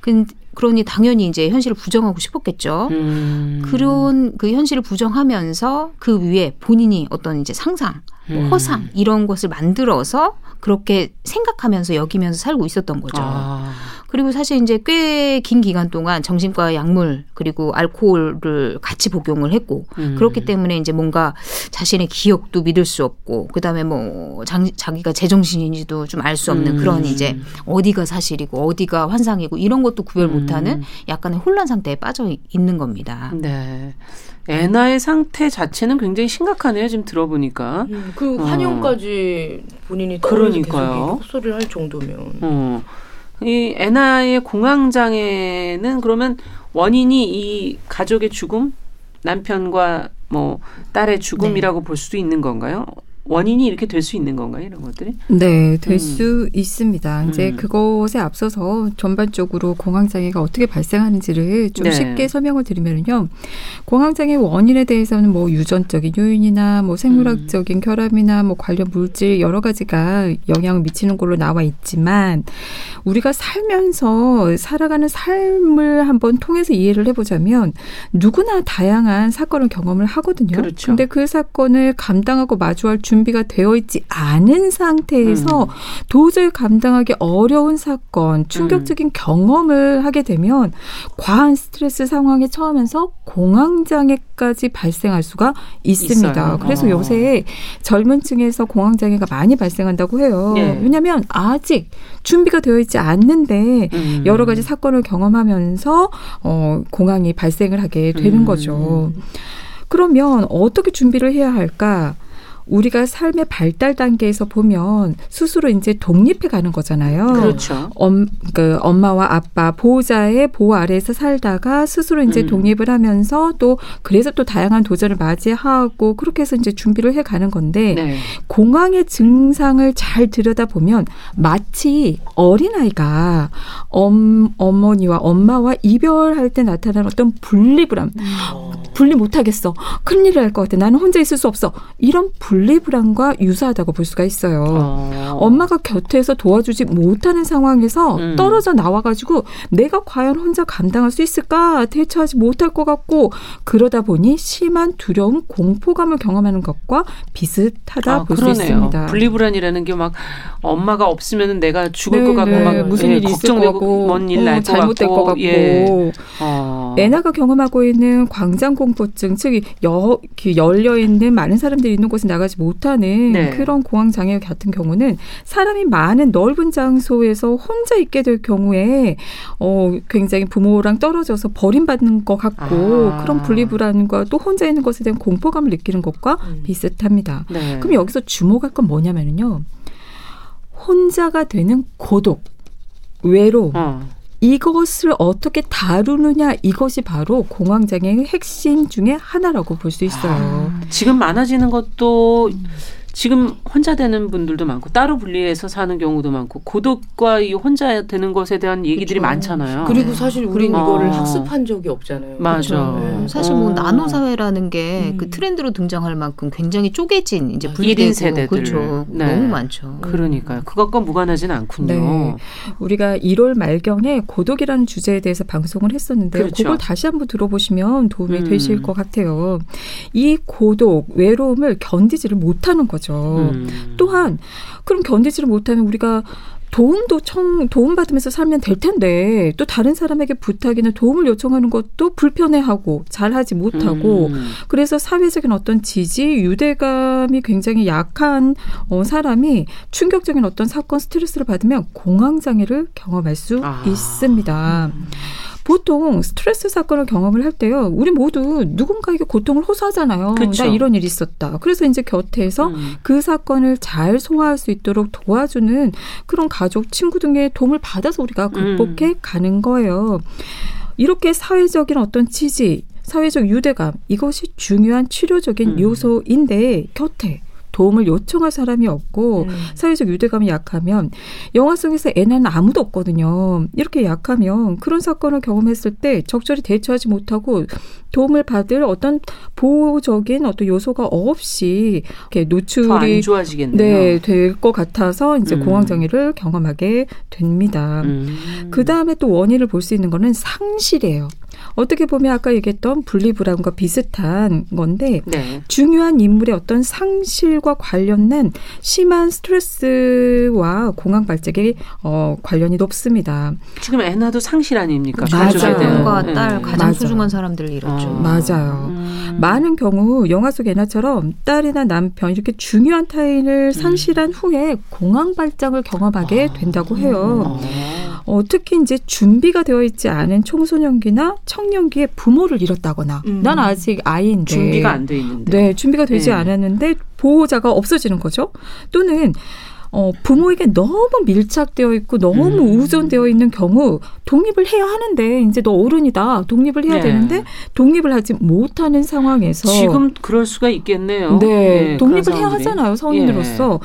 근 그러니 당연히 이제 현실을 부정하고 싶었겠죠. 음. 그런 그 현실을 부정하면서 그 위에 본인이 어떤 이제 상상, 뭐 음. 허상 이런 것을 만들어서 그렇게 생각하면서 여기면서 살고 있었던 거죠. 아. 그리고 사실 이제 꽤 긴 기간 동안 정신과 약물 그리고 알코올을 같이 복용을 했고 음. 그렇기 때문에 이제 뭔가 자신의 기억도 믿을 수 없고 그다음에 뭐 장, 자기가 제정신인지도 좀 알 수 없는 음. 그런 이제 어디가 사실이고 어디가 환상이고 이런 것도 구별 음. 못하는 약간의 혼란 상태에 빠져 있는 겁니다. 네. 애나의 상태 자체는 굉장히 심각하네요. 지금 들어보니까. 음, 그 어. 환영까지 본인이 떠올려서 그러니까요. 계속 헛소리를 할 정도면 어. 이 애나의 공황 장애는 그러면 원인이 이 가족의 죽음, 남편과 뭐 딸의 죽음이라고 볼 수도 있는 건가요? 원인이 이렇게 될 수 있는 건가요? 이런 것들이? 네, 될 음. 수 있습니다. 이제 음. 그것에 앞서서 전반적으로 공황장애가 어떻게 발생하는지를 좀 네. 쉽게 설명을 드리면요. 공황장애 원인에 대해서는 뭐 유전적인 요인이나 뭐 생물학적인 결함이나 뭐 관련 물질 여러 가지가 영향을 미치는 걸로 나와 있지만 우리가 살면서 살아가는 삶을 한번 통해서 이해를 해보자면 누구나 다양한 사건을 경험을 하거든요. 그렇죠. 근데 그 사건을 감당하고 마주할 준비가 되어 있지 않은 상태에서 음. 도저히 감당하기 어려운 사건, 충격적인 경험을 하게 되면 과한 스트레스 상황에 처하면서 공황장애까지 발생할 수가 있습니다. 있어요. 그래서 어. 요새 젊은 층에서 공황장애가 많이 발생한다고 해요. 예. 왜냐하면 아직 준비가 되어 있지 않는데 음. 여러 가지 사건을 경험하면서 어, 공황이 발생을 하게 되는 음. 거죠. 그러면 어떻게 준비를 해야 할까? 우리가 삶의 발달 단계에서 보면 스스로 이제 독립해 가는 거잖아요. 그렇죠. 엄, 그 엄마와 아빠 보호자의 보호 아래에서 살다가 스스로 이제 음. 독립을 하면서 또 그래서 또 다양한 도전을 맞이하고 그렇게 해서 이제 준비를 해 가는 건데 네. 공황의 증상을 잘 들여다보면 마치 어린아이가 엄, 어머니와 엄마와 이별할 때 나타나는 어떤 분리불안. 분리 못 하겠어. 큰일을 할것 같아. 나는 혼자 있을 수 없어. 이런 분리불안과 유사하다고 볼 수가 있어요. 어. 엄마가 곁에서 도와주지 못하는 상황에서 음. 떨어져 나와가지고 내가 과연 혼자 감당할 수 있을까 대처하지 못할 것 같고 그러다 보니 심한 두려움, 공포감을 경험하는 것과 비슷하다 아, 볼수 그러네요. 있습니다. 분리불안이라는 게 막 엄마가 없으면 내가 죽을 네, 것 같고 네. 막 무슨 예, 일이 걱정되고 같고 뭔일 어, 날것 잘못될 것 같고 예. 어. 애나가 경험하고 있는 광장공포증, 즉 여, 그 열려 있는 많은 사람들이 있는 곳에 나가 지 못하는 네. 그런 공황 장애 같은 경우는 사람이 많은 넓은 장소에서 혼자 있게 될 경우에 어 굉장히 부모랑 떨어져서 버림받는 것 같고 아. 그런 분리불안과 또 혼자 있는 것에 대한 공포감을 느끼는 것과 음. 비슷합니다. 네. 그럼 여기서 주목할 건 뭐냐면요. 혼자가 되는 고독, 외로움, 어. 이것을 어떻게 다루느냐 이것이 바로 공황장애의 핵심 중에 하나라고 볼 수 있어요. 지금 많아지는 것도 지금 혼자 되는 분들도 많고 따로 분리해서 사는 경우도 많고 고독과 이 혼자 되는 것에 대한 얘기들이 그렇죠. 많잖아요. 그리고 사실 우린 어. 이거를 학습한 적이 없잖아요. 맞아. 그렇죠? 네. 사실 뭐 어. 나노 사회라는 게그 음. 트렌드로 등장할 만큼 굉장히 쪼개진 이제 일인 세대들. 그렇죠. 네. 너무 많죠. 그러니까요. 그것과 무관하지는 않군요. 네. 우리가 1월 말경에 고독이라는 주제에 대해서 방송을 했었는데 요. 그렇죠. 그걸 다시 한번 들어보시면 도움이 음. 되실 것 같아요. 이 고독, 외로움을 견디지를 못하는 거죠. 음. 또한 그럼 견디지를 못하면 우리가 도움도 청 도움 받으면서 살면 될 텐데 또 다른 사람에게 부탁이나 도움을 요청하는 것도 불편해하고 잘하지 못하고 음. 그래서 사회적인 어떤 지지 유대감이 굉장히 약한 어, 사람이 충격적인 어떤 사건 스트레스를 받으면 공황 장애를 경험할 수 아. 있습니다. 보통 스트레스 사건을 경험을 할 때요, 우리 모두 누군가에게 고통을 호소하잖아요. 그쵸. 나 이런 일이 있었다. 그래서 이제 곁에서 음. 그 사건을 잘 소화할 수 있도록 도와주는 그런 가족, 친구 등의 도움을 받아서 우리가 음. 극복해 가는 거예요. 이렇게 사회적인 어떤 지지, 사회적 유대감, 이것이 중요한 치료적인 음. 요소인데 곁에 도움을 요청할 사람이 없고 음. 사회적 유대감이 약하면 영화 속에서 애나는 아무도 없거든요. 이렇게 약하면 그런 사건을 경험했을 때 적절히 대처하지 못하고 도움을 받을 어떤 보호적인 어떤 요소가 없이 이렇게 노출이 좋아지겠네요. 네, 될 것 같아서 이제 음. 공황 장애를 경험하게 됩니다. 음. 그 다음에 또 원인을 볼 수 있는 거는 상실이에요. 어떻게 보면 아까 얘기했던 분리불안과 비슷한 건데 네. 중요한 인물의 어떤 상실 과 관련된 심한 스트레스와 공황 발작에 어, 관련이 높습니다. 지금 애나도 상실 아닙니까? 맞아요. 대한. 아빠와 네. 딸 가장 맞아요. 소중한 사람들을 잃었죠. 어. 맞아요. 음. 많은 경우 영화 속 애나처럼 딸이나 남편 이렇게 중요한 타인을 상실한 후에 공황 발작을 경험하게 된다고 해요. 어. 어, 특히 이제 준비가 되어 있지 않은 청소년기나 청년기에 부모를 잃었다거나 음. 난 아직 아이인데 준비가 안 돼 있는데. 네, 준비가 되지 네. 않았는데 보호자가 없어지는 거죠. 또는 어, 부모에게 너무 밀착되어 있고 너무 음. 우존되어 있는 경우 독립을 해야 하는데 이제 너 어른이다. 독립을 해야 네. 되는데 독립을 하지 못하는 상황에서 지금 그럴 수가 있겠네요. 네, 예, 독립을 해야. 하잖아요. 성인으로서.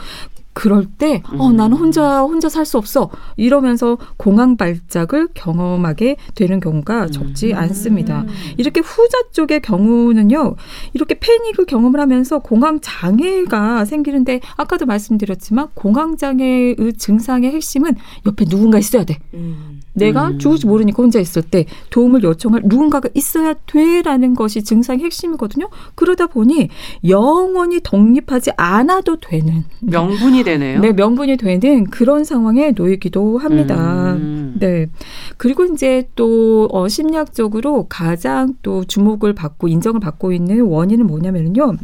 그럴 때, 어, 음. 나는 혼자, 혼자 살 수 없어. 이러면서 공황 발작을 경험하게 되는 경우가 적지 음. 않습니다. 이렇게 후자 쪽의 경우는요, 이렇게 패닉을 경험을 하면서 공황 장애가 생기는데, 아까도 말씀드렸지만, 공황 장애의 증상의 핵심은 옆에 누군가 있어야 돼. 음. 내가 음. 죽을지 모르니까 혼자 있을 때 도움을 요청할 누군가가 있어야 돼라는 것이 증상의 핵심이거든요. 그러다 보니 영원히 독립하지 않아도 되는 명분이 되네요. 네, 명분이 되는 그런 상황에 놓이기도 합니다. 음. 네. 그리고 이제 또 어, 심리학적으로 가장 또 주목을 받고 인정을 받고 있는 원인은 뭐냐면요.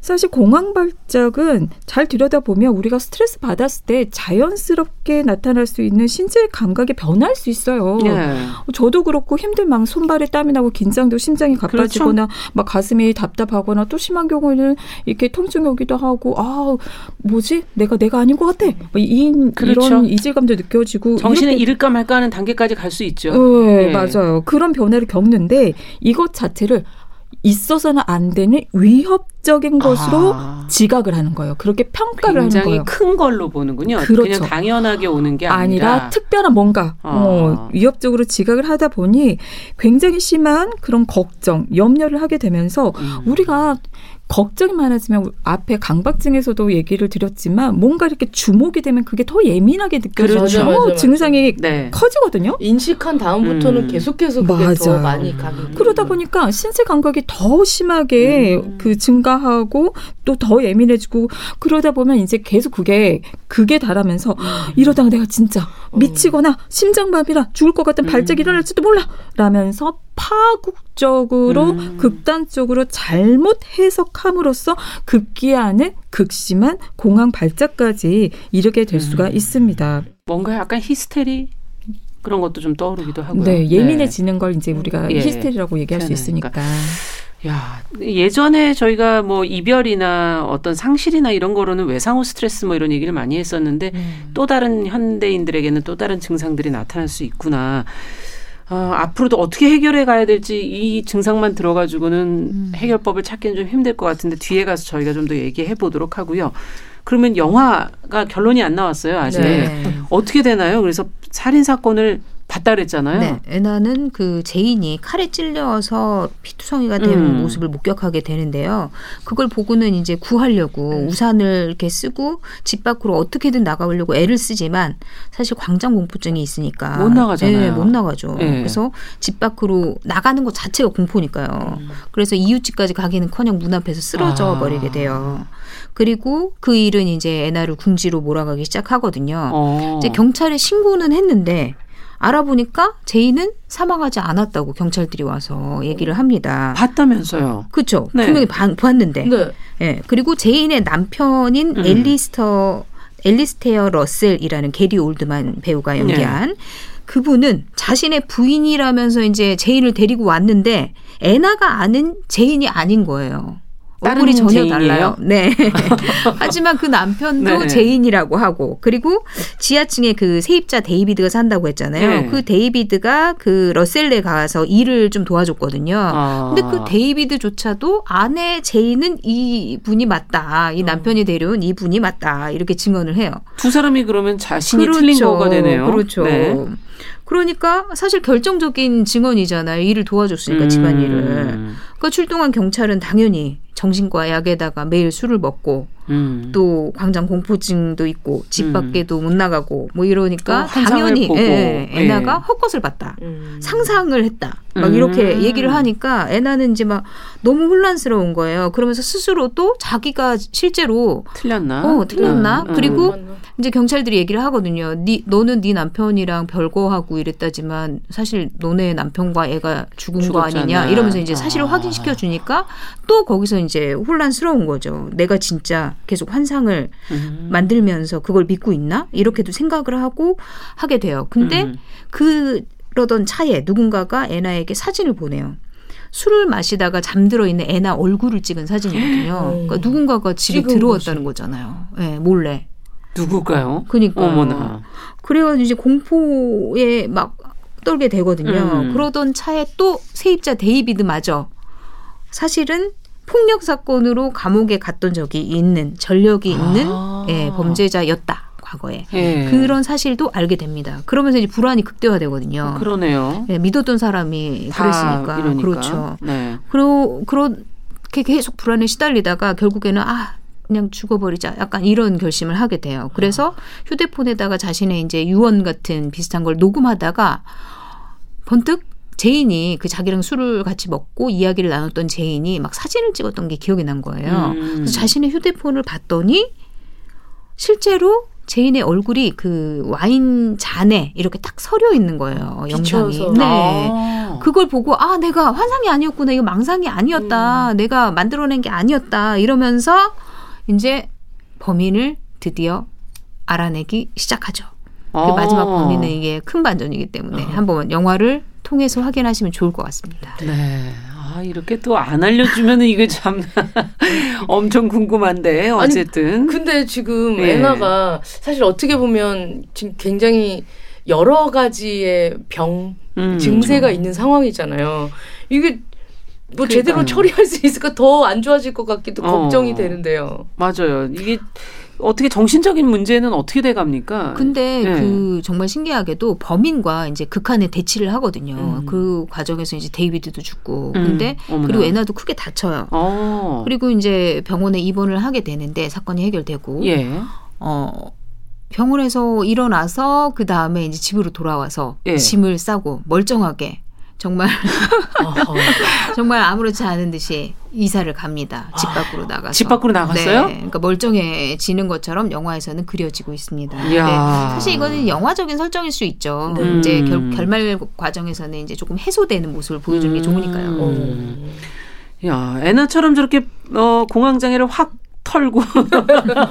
사실 공황 발작은 잘 들여다보면 우리가 스트레스 받았을 때 자연스럽게 나타날 수 있는 신체 감각이 변할 수 있어요. 예. 저도 그렇고 힘들 막 손발에 땀이 나고 긴장도 심장이 가빠지거나 막 가슴이 답답하거나 또 심한 경우에는 이렇게 통증이 오기도 하고 아 뭐지 내가 내가 아닌 것 같아 뭐 이, 그렇죠. 이런 이질감도 느껴지고 정신을 잃을까 말까 하는 단계까지 갈 수 있죠. 네, 예. 맞아요. 그런 변화를 겪는데 이것 자체를 있어서는 안 되는 위협적인 것으로 아. 지각을 하는 거예요. 그렇게 평가를 하는 굉장히 거예요. 큰 걸로 보는군요. 그렇죠. 그냥 당연하게 오는 게 아니라 아니라, 특별한 뭔가 어. 어, 위협적으로 지각을 하다 보니 굉장히 심한 그런 걱정, 염려를 하게 되면서 음. 우리가 걱정이 많아지면 앞에 강박증에서도 얘기를 드렸지만 뭔가 이렇게 주목이 되면 그게 더 예민하게 느껴져서 그렇죠. 맞아, 맞아, 맞아. 증상이 네. 커지거든요. 인식한 다음부터는 음. 계속해서 그게 맞아요. 더 많이 가기. 그러다 보니까 신체 감각이 더 심하게 음. 그 증가하고 또 더 예민해지고 그러다 보면 이제 계속 그게 그게 달하면서 이러다가 내가 진짜 미치거나 심장마비라 죽을 것 같은 발작이 일어날지도 몰라 라면서 파국적으로 음. 극단적으로 잘못 해석함으로써 급기야는 극심한 공황 발작까지 이르게 될 수가 음. 있습니다. 뭔가 약간 히스테리 그런 것도 좀 떠오르기도 하고요. 네, 예민해지는 걸 이제 우리가 예. 히스테리라고 얘기할 수. 있으니까. 야, 예전에 저희가 뭐 이별이나 어떤 상실이나 이런 거로는 외상후 스트레스 뭐 이런 얘기를 많이 했었는데 또 다른 현대인들에게는 또 다른 증상들이 나타날 수 있구나. 어, 앞으로도 어떻게 해결해 가야 될지 이 증상만 들어가지고는 해결법을 찾기는 좀 힘들 것 같은데 뒤에 가서 저희가 좀 더 얘기해 보도록 하고요. 그러면 영화가 결론이 안 나왔어요 아직. 네. 어떻게 되나요? 그래서 살인 사건을 봤다 그랬잖아요. 네, 애나는 그 제인이 칼에 찔려서 피투성이가 된 음. 모습을 목격하게 되는데요. 그걸 보고는 이제 구하려고 우산을 이렇게 쓰고 집 밖으로 어떻게든 나가려고 애를 쓰지만 사실 광장 공포증이 있으니까 못 나가잖아요. 네, 못 나가죠. 네. 그래서 집 밖으로 나가는 것 자체가 공포니까요. 그래서 이웃집까지 가기는커녕 문 앞에서 쓰러져 음. 아. 버리게 돼요. 그리고 그 일은 이제 애나를 궁지로 몰아가기 시작하거든요. 어. 이제 경찰에 신고는 했는데 알아보니까 제인은 사망하지 않았다고 경찰들이 와서 얘기를 합니다. 봤다면서요. 그렇죠. 네. 분명히 봐- 봤는데. 네. 예. 그리고 제인의 남편인 음. 엘리스터 엘리스테어 러셀이라는 게리 올드만 배우가 연기한 네. 그분은 자신의 부인이라면서 이제 제인을 데리고 왔는데 애나가 아는 제인이 아닌 거예요. 얼굴이 전혀 제인이에요? 달라요. 네. 하지만 그 남편도 네. 제인이라고 하고 그리고 지하층에 그 세입자 데이비드가 산다고 했잖아요. 네. 그 데이비드가 그 러셀네 가서 일을 좀 도와줬거든요. 아. 근데 그 데이비드조차도 아내 제인은 이 분이 맞다. 이 남편이 데려온 이 분이 맞다. 이렇게 증언을 해요. 두 사람이 그러면 자신이 틀린 거가 되네요. 그렇죠. 네. 그러니까 사실 결정적인 증언이잖아요. 일을 도와줬으니까 집안일을. 음. 그러니까 출동한 경찰은 당연히 정신과 약에다가 매일 술을 먹고 음. 또 광장 공포증도 있고 집 음. 밖에도 못 나가고 뭐 이러니까 또 환상을 당연히 보고. 예, 예, 애나가 예. 헛것을 봤다. 음. 상상을 했다. 막 음. 이렇게 얘기를 하니까 애나는 이제 막 너무 혼란스러운 거예요. 그러면서 스스로 또 자기가 실제로 틀렸나? 어, 틀렸나? 음, 그리고? 이제 경찰들이 얘기를 하거든요. 니 너는 네 남편이랑 별거하고 이랬다지만 사실 너네 남편과 애가 죽은 거 죽었잖아. 아니냐 이러면서 이제 사실을 아. 확인시켜 주니까 또 거기서 이제 혼란스러운 거죠. 내가 진짜 계속 환상을 음. 만들면서 그걸 믿고 있나? 이렇게도 생각을 하고 하게 돼요. 근데 음. 그러던 차에 누군가가 애나에게 사진을 보내요. 술을 마시다가 잠들어 있는 애나 얼굴을 찍은 사진이거든요. 그러니까 누군가가 집에 들어왔다는 거잖아요. 예, 몰래. 누굴까요? 그니까. 어머나. 그래가지고 이제 공포에 막 떨게 되거든요. 음. 그러던 차에 또 세입자 데이비드 마저 사실은 폭력 사건으로 감옥에 갔던 적이 있는 전력이 있는 아. 아. 예, 범죄자였다. 과거에. 예. 그런 사실도 알게 됩니다. 그러면서 이제 불안이 극대화되거든요. 그러네요. 예, 믿었던 사람이 다 그랬으니까. 이러니까. 그렇죠. 네. 그러, 그렇게 계속 불안에 시달리다가 결국에는 아, 그냥 죽어버리자. 약간 이런 결심을 하게 돼요. 그래서 휴대폰에다가 자신의 이제 유언 같은 비슷한 걸 녹음하다가 번뜩 제인이 그 자기랑 술을 같이 먹고 이야기를 나눴던 제인이 막 사진을 찍었던 게 기억이 난 거예요. 음. 그래서 자신의 휴대폰을 봤더니 실제로 제인의 얼굴이 그 와인 잔에 이렇게 딱 서려 있는 거예요. 영상이. 비춰서. 네. 아. 그걸 보고 아 내가 환상이 아니었구나 이거 망상이 아니었다 내가 만들어낸 게 아니었다 이러면서 이제 범인을 드디어 알아내기 시작하죠. 그 아. 마지막 범인은 이게 큰 반전이기 때문에 한번 영화를 통해서 확인하시면 좋을 것 같습니다. 네. 아, 이렇게 또 안 알려주면 이게 참 엄청 궁금한데, 어쨌든. 근데 지금 예. 애나가 사실 어떻게 보면 지금 굉장히 여러 가지의 병 음. 증세가 있는 상황이잖아요. 이게 뭐 제대로 그러니까요. 처리할 수 있을까 더 안 좋아질 것 같기도 어. 걱정이 되는데요. 맞아요. 이게 어떻게 정신적인 문제는 어떻게 돼 갑니까? 근데 네. 그 정말 신기하게도 범인과 이제 극한의 대치를 하거든요. 음. 그 과정에서 이제 데이비드도 죽고 음. 근데 어머나. 그리고 애나도 크게 다쳐요. 어. 그리고 이제 병원에 입원을 하게 되는데 사건이 해결되고 예. 어 병원에서 일어나서 그 다음에 이제 집으로 돌아와서 예. 짐을 싸고 멀쩡하게 정말. 정말 아무렇지 않은 듯이 이사를 갑니다. 집 밖으로 나가서. 집 밖으로 나갔어요? 네. 그러니까 멀쩡해지는 것처럼 영화에서는 그려지고 있습니다. 네. 사실 이거는 영화적인 설정일 수 있죠. 네. 이제 음. 결, 결말 과정에서는 이제 조금 해소되는 모습을 보여주는 게 음. 좋으니까요. 음. 야, 애나처럼 저렇게 어, 공황 장애를 확 털고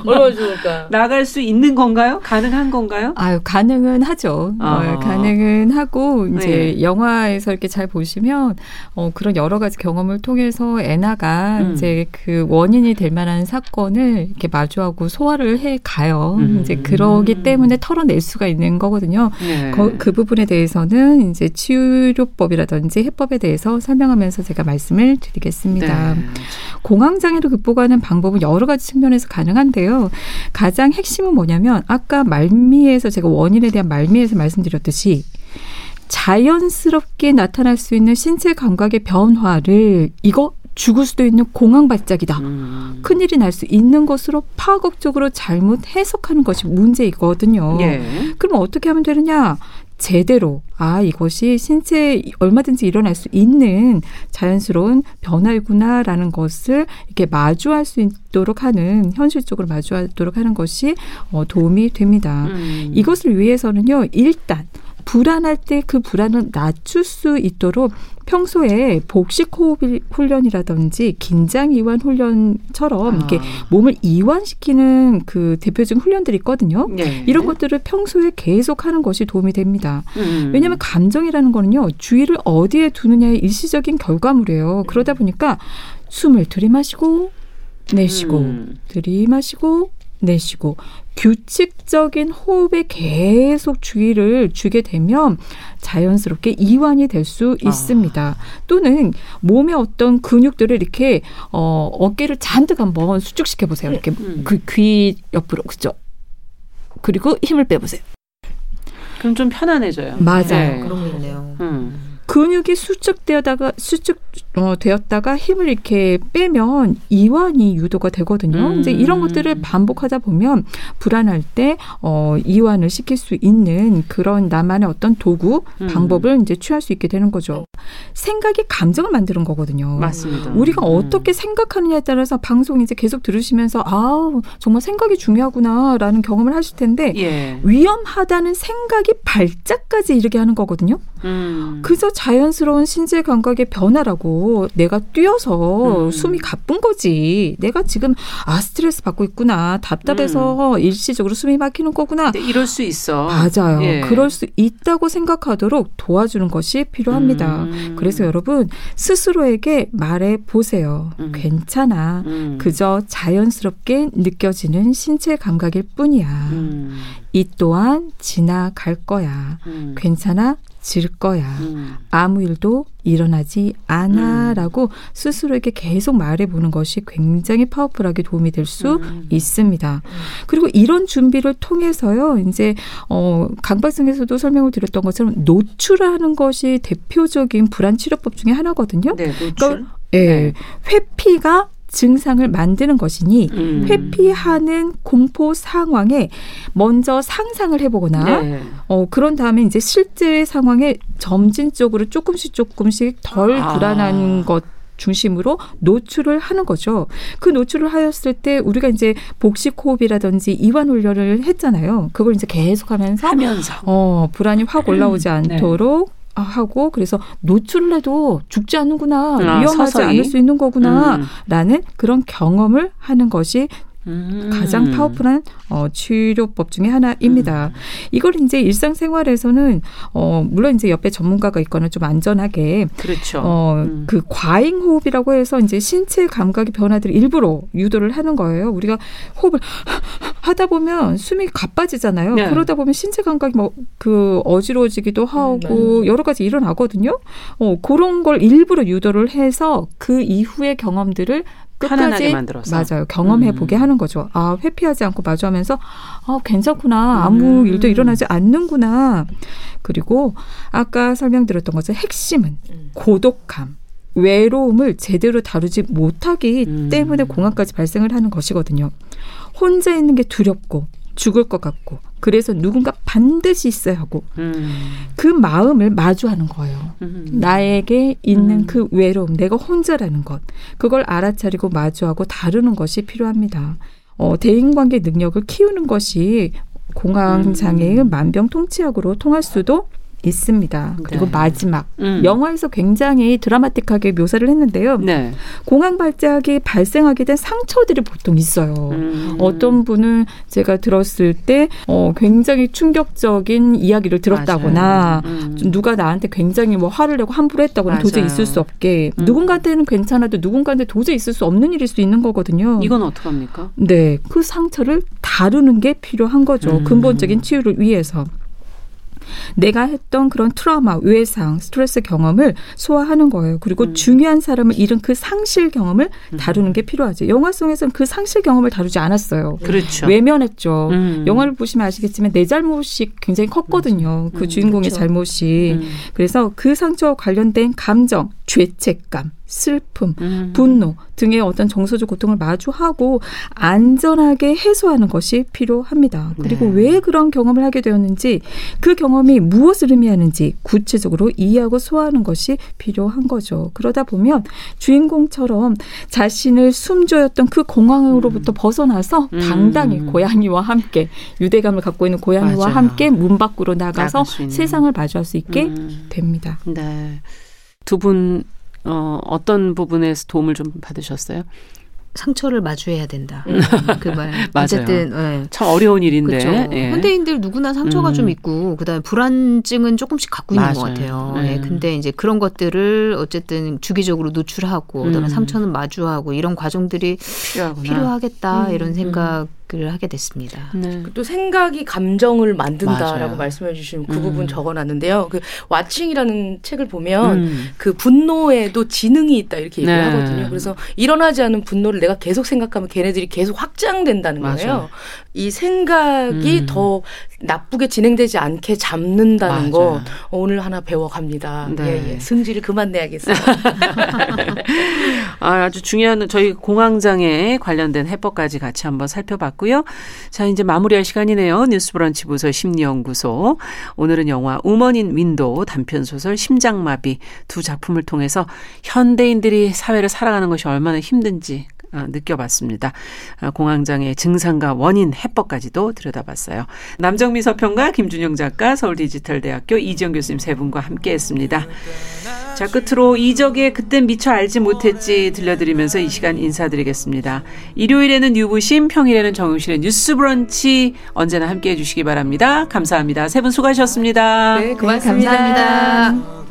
얼마나 좋을까. 나갈 수 있는 건가요? 가능한 건가요? 아유 가능은 하죠. 아. 어, 가능은 하고 이제 네. 영화에서 이렇게 잘 보시면 어, 그런 여러 가지 경험을 통해서 애나가 음. 이제 그 원인이 될 만한 사건을 이렇게 마주하고 소화를 해 가요. 음. 이제 그러기 때문에 털어낼 수가 있는 거거든요. 네. 거- 그 부분에 대해서는 이제 치료법이라든지 해법에 대해서 설명하면서 제가 말씀을 드리겠습니다. 네. 공황장애를 극복하는 방법은 여러 가지 측면에서 가능한데요. 가장 핵심은 뭐냐면 아까 말미에서 제가 원인에 대한 말미에서 말씀드렸듯이 자연스럽게 나타날 수 있는 신체 감각의 변화를 이거 죽을 수도 있는 공황 발작이다. 음. 큰일이 날 수 있는 것으로 파격적으로 잘못 해석하는 것이 문제이거든요. 예. 그럼 어떻게 하면 되느냐? 제대로 아 이것이 신체에 얼마든지 일어날 수 있는 자연스러운 변화구나라는 것을 이렇게 마주할 수 있도록 하는 현실적으로 마주하도록 하는 것이 어, 도움이 됩니다. 음. 이것을 위해서는요 일단 불안할 때 그 불안을 낮출 수 있도록 평소에 복식 호흡 훈련이라든지 긴장 이완 훈련처럼 이렇게 아. 몸을 이완시키는 그 대표적인 훈련들이 있거든요. 예. 이런 것들을 평소에 계속 하는 것이 도움이 됩니다. 음. 왜냐하면 감정이라는 거는요, 주의를 어디에 두느냐의 일시적인 결과물이에요. 그러다 보니까 숨을 들이마시고, 내쉬고, 음. 들이마시고, 내쉬고, 규칙적인 호흡에 계속 주의를 주게 되면 자연스럽게 이완이 될수 아. 있습니다. 또는 몸의 어떤 근육들을 이렇게, 어, 어깨를 잔뜩 한번 수축시켜 보세요. 이렇게 음. 그귀 옆으로, 그죠? 그리고 힘을 빼보세요. 그럼 좀 편안해져요. 맞아요. 네. 그런 게 있네요. 음. 근육이 수축되다가 수축 어, 되었다가 힘을 이렇게 빼면 이완이 유도가 되거든요. 음. 이제 이런 것들을 반복하다 보면 불안할 때 어, 이완을 시킬 수 있는 그런 나만의 어떤 도구 음. 방법을 이제 취할 수 있게 되는 거죠. 생각이 감정을 만드는 거거든요. 맞습니다. 우리가 음. 어떻게 생각하느냐에 따라서 방송 이제 계속 들으시면서 아 정말 생각이 중요하구나라는 경험을 하실 텐데 예. 위험하다는 생각이 발작까지 이르게 하는 거거든요. 음. 그저 자연스러운 신체 감각의 변화라고 내가 뛰어서 음. 숨이 가쁜 거지. 내가 지금 아 스트레스 받고 있구나. 답답해서 일시적으로 숨이 막히는 거구나. 네, 이럴 수 있어. 맞아요. 예. 그럴 수 있다고 생각하도록 도와주는 것이 필요합니다. 음. 그래서 여러분 스스로에게 말해 보세요. 음. 괜찮아. 음. 그저 자연스럽게 느껴지는 신체 감각일 뿐이야. 음. 이 또한 지나갈 거야. 음. 괜찮아 질 거야. 음. 아무 일도 일어나지 않아라고 스스로에게 계속 말해보는 것이 굉장히 파워풀하게 도움이 될수 음. 있습니다. 그리고 이런 준비를 통해서요, 이제 어 강박성에서도 설명을 드렸던 것처럼 노출하는 것이 대표적인 불안 치료법 중에 하나거든요. 네, 노출. 그러니까 예, 네. 회피가 증상을 만드는 것이니 음. 회피하는 공포 상황에 먼저 상상을 해보거나 네. 어, 그런 다음에 이제 실제 상황에 점진적으로 조금씩 조금씩 덜 아. 불안한 것 중심으로 노출을 하는 거죠. 그 노출을 하였을 때 우리가 이제 복식 호흡이라든지 이완 훈련을 했잖아요. 그걸 이제 계속하면서 하면서. 어, 불안이 확 올라오지 네. 않도록 하고 그래서 노출을 해도 죽지 않는구나 아, 위험하지 서서히. 않을 수 있는 거구나 음. 라는 그런 경험을 하는 것이 음. 가장 파워풀한 어, 치료법 중에 하나입니다. 음. 이걸 이제 일상생활에서는 어, 물론 이제 옆에 전문가가 있거나 좀 안전하게 그렇죠. 어, 음. 그 과잉 호흡이라고 해서 이제 신체 감각의 변화들을 일부러 유도를 하는 거예요. 우리가 호흡을 하다 보면 숨이 가빠지잖아요. 네. 그러다 보면 신체 감각이 뭐 그 어지러워지기도 하고 여러 가지 일어나거든요. 어, 그런 걸 일부러 유도를 해서 그 이후의 경험들을 끝까지 만들어서. 맞아요. 경험해 보게 음. 하는 거죠. 아, 회피하지 않고 마주하면서 아, 괜찮구나. 아무 음. 일도 일어나지 않는구나. 그리고 아까 설명드렸던 것은 핵심은 음. 고독함. 외로움을 제대로 다루지 못하기 음. 때문에 공황까지 발생을 하는 것이거든요. 혼자 있는 게 두렵고 죽을 것 같고 그래서 누군가 반드시 있어야 하고 음. 그 마음을 마주하는 거예요. 음. 나에게 있는 음. 그 외로움, 내가 혼자라는 것, 그걸 알아차리고 마주하고 다루는 것이 필요합니다. 어, 대인관계 능력을 키우는 것이 공황장애의 음. 만병통치약으로 통할 수도 있습니다. 그리고 네. 마지막 음. 영화에서 굉장히 드라마틱하게 묘사를 했는데요. 네. 공황 발작이 발생하게 된 상처들이 보통 있어요. 음. 어떤 분은 제가 들었을 때 어, 굉장히 충격적인 이야기를 들었다거나. 음. 좀 누가 나한테 굉장히 뭐 화를 내고 함부로 했다거나 맞아요. 도저히 있을 수 없게 음. 누군가한테는 괜찮아도 누군가한테 도저히 있을 수 없는 일일 수 있는 거거든요. 이건 어떡합니까? 네, 그 상처를 다루는 게 필요한 거죠. 음. 근본적인 치유를 위해서. 내가 했던 그런 트라우마, 외상, 스트레스 경험을 소화하는 거예요. 그리고 음. 중요한 사람을 잃은 그 상실 경험을 다루는 게 필요하죠. 영화 속에서는 그 상실 경험을 다루지 않았어요. 그렇죠. 외면했죠. 음. 영화를 보시면 아시겠지만 내 잘못이 굉장히 컸거든요. 그 음, 주인공의 그렇죠. 잘못이. 음. 그래서 그 상처와 관련된 감정, 죄책감, 슬픔, 음. 분노 등의 어떤 정서적 고통을 마주하고 안전하게 해소하는 것이 필요합니다. 그리고 네. 왜 그런 경험을 하게 되었는지 그 경험이 무엇을 의미하는지 구체적으로 이해하고 소화하는 것이 필요한 거죠. 그러다 보면 주인공처럼 자신을 숨조였던 그 공황으로부터 벗어나서 음. 당당히 고양이와 함께 유대감을 갖고 있는 고양이와 맞아요. 함께 문 밖으로 나가서. 세상을 마주할 수 있게 음. 됩니다. 네. 두 분, 어, 어떤 부분에서 도움을 좀 받으셨어요? 상처를 마주해야 된다. 그 말. 맞아요. 어쨌든 예. 참 어려운 일인데. 그렇죠. 예. 현대인들 누구나 상처가 음. 좀 있고 그다음에 불안증은 조금씩 갖고 있는 것 맞아요. 같아요. 네. 예, 근데 이제 그런 것들을 어쨌든 주기적으로 노출하고 그다음에 음. 상처는 마주하고 이런 과정들이 필요하구나. 필요하겠다 음, 이런 음. 생각 을 하게 됐습니다. 네. 또 생각이 감정을 만든다라고 맞아요. 말씀해 주신 그 음. 부분 적어놨는데요. 그 왓칭이라는 책을 보면 음. 그 분노에도 지능이 있다 이렇게 얘기를 네. 하거든요. 그래서 일어나지 않은 분노를 내가 계속 생각하면 걔네들이 계속 확장된다는 맞아요. 거예요. 이 생각이 음. 더 나쁘게 진행되지 않게 잡는다는 거 맞아요. 오늘 하나 배워갑니다. 네. 예, 예. 승질을 그만 내야겠어요. 아, 아주 중요한 저희 공황장애 관련된 해법까지 같이 한번 살펴봤고요. 자, 이제 마무리할 시간이네요. 뉴스브런치 부서 심리연구소. 오늘은 영화 Woman in Window 단편 소설 심장마비 두 작품을 통해서 현대인들이 사회를 살아가는 것이 얼마나 힘든지 아, 느껴봤습니다. 아, 공황장애 증상과 원인 해법까지도 들여다봤어요. 남정미 서평가 김준영 작가 서울디지털대학교 이지영 교수님 세 분과 함께했습니다. 자 끝으로 이적의 그땐 미처 알지 못했지 들려드리면서 이 시간 인사드리겠습니다. 일요일에는 유부심, 평일에는 정용실의 뉴스브런치 언제나 함께해 주시기 바랍니다. 감사합니다. 세 분 수고하셨습니다. 네, 고맙습니다. 감사합니다.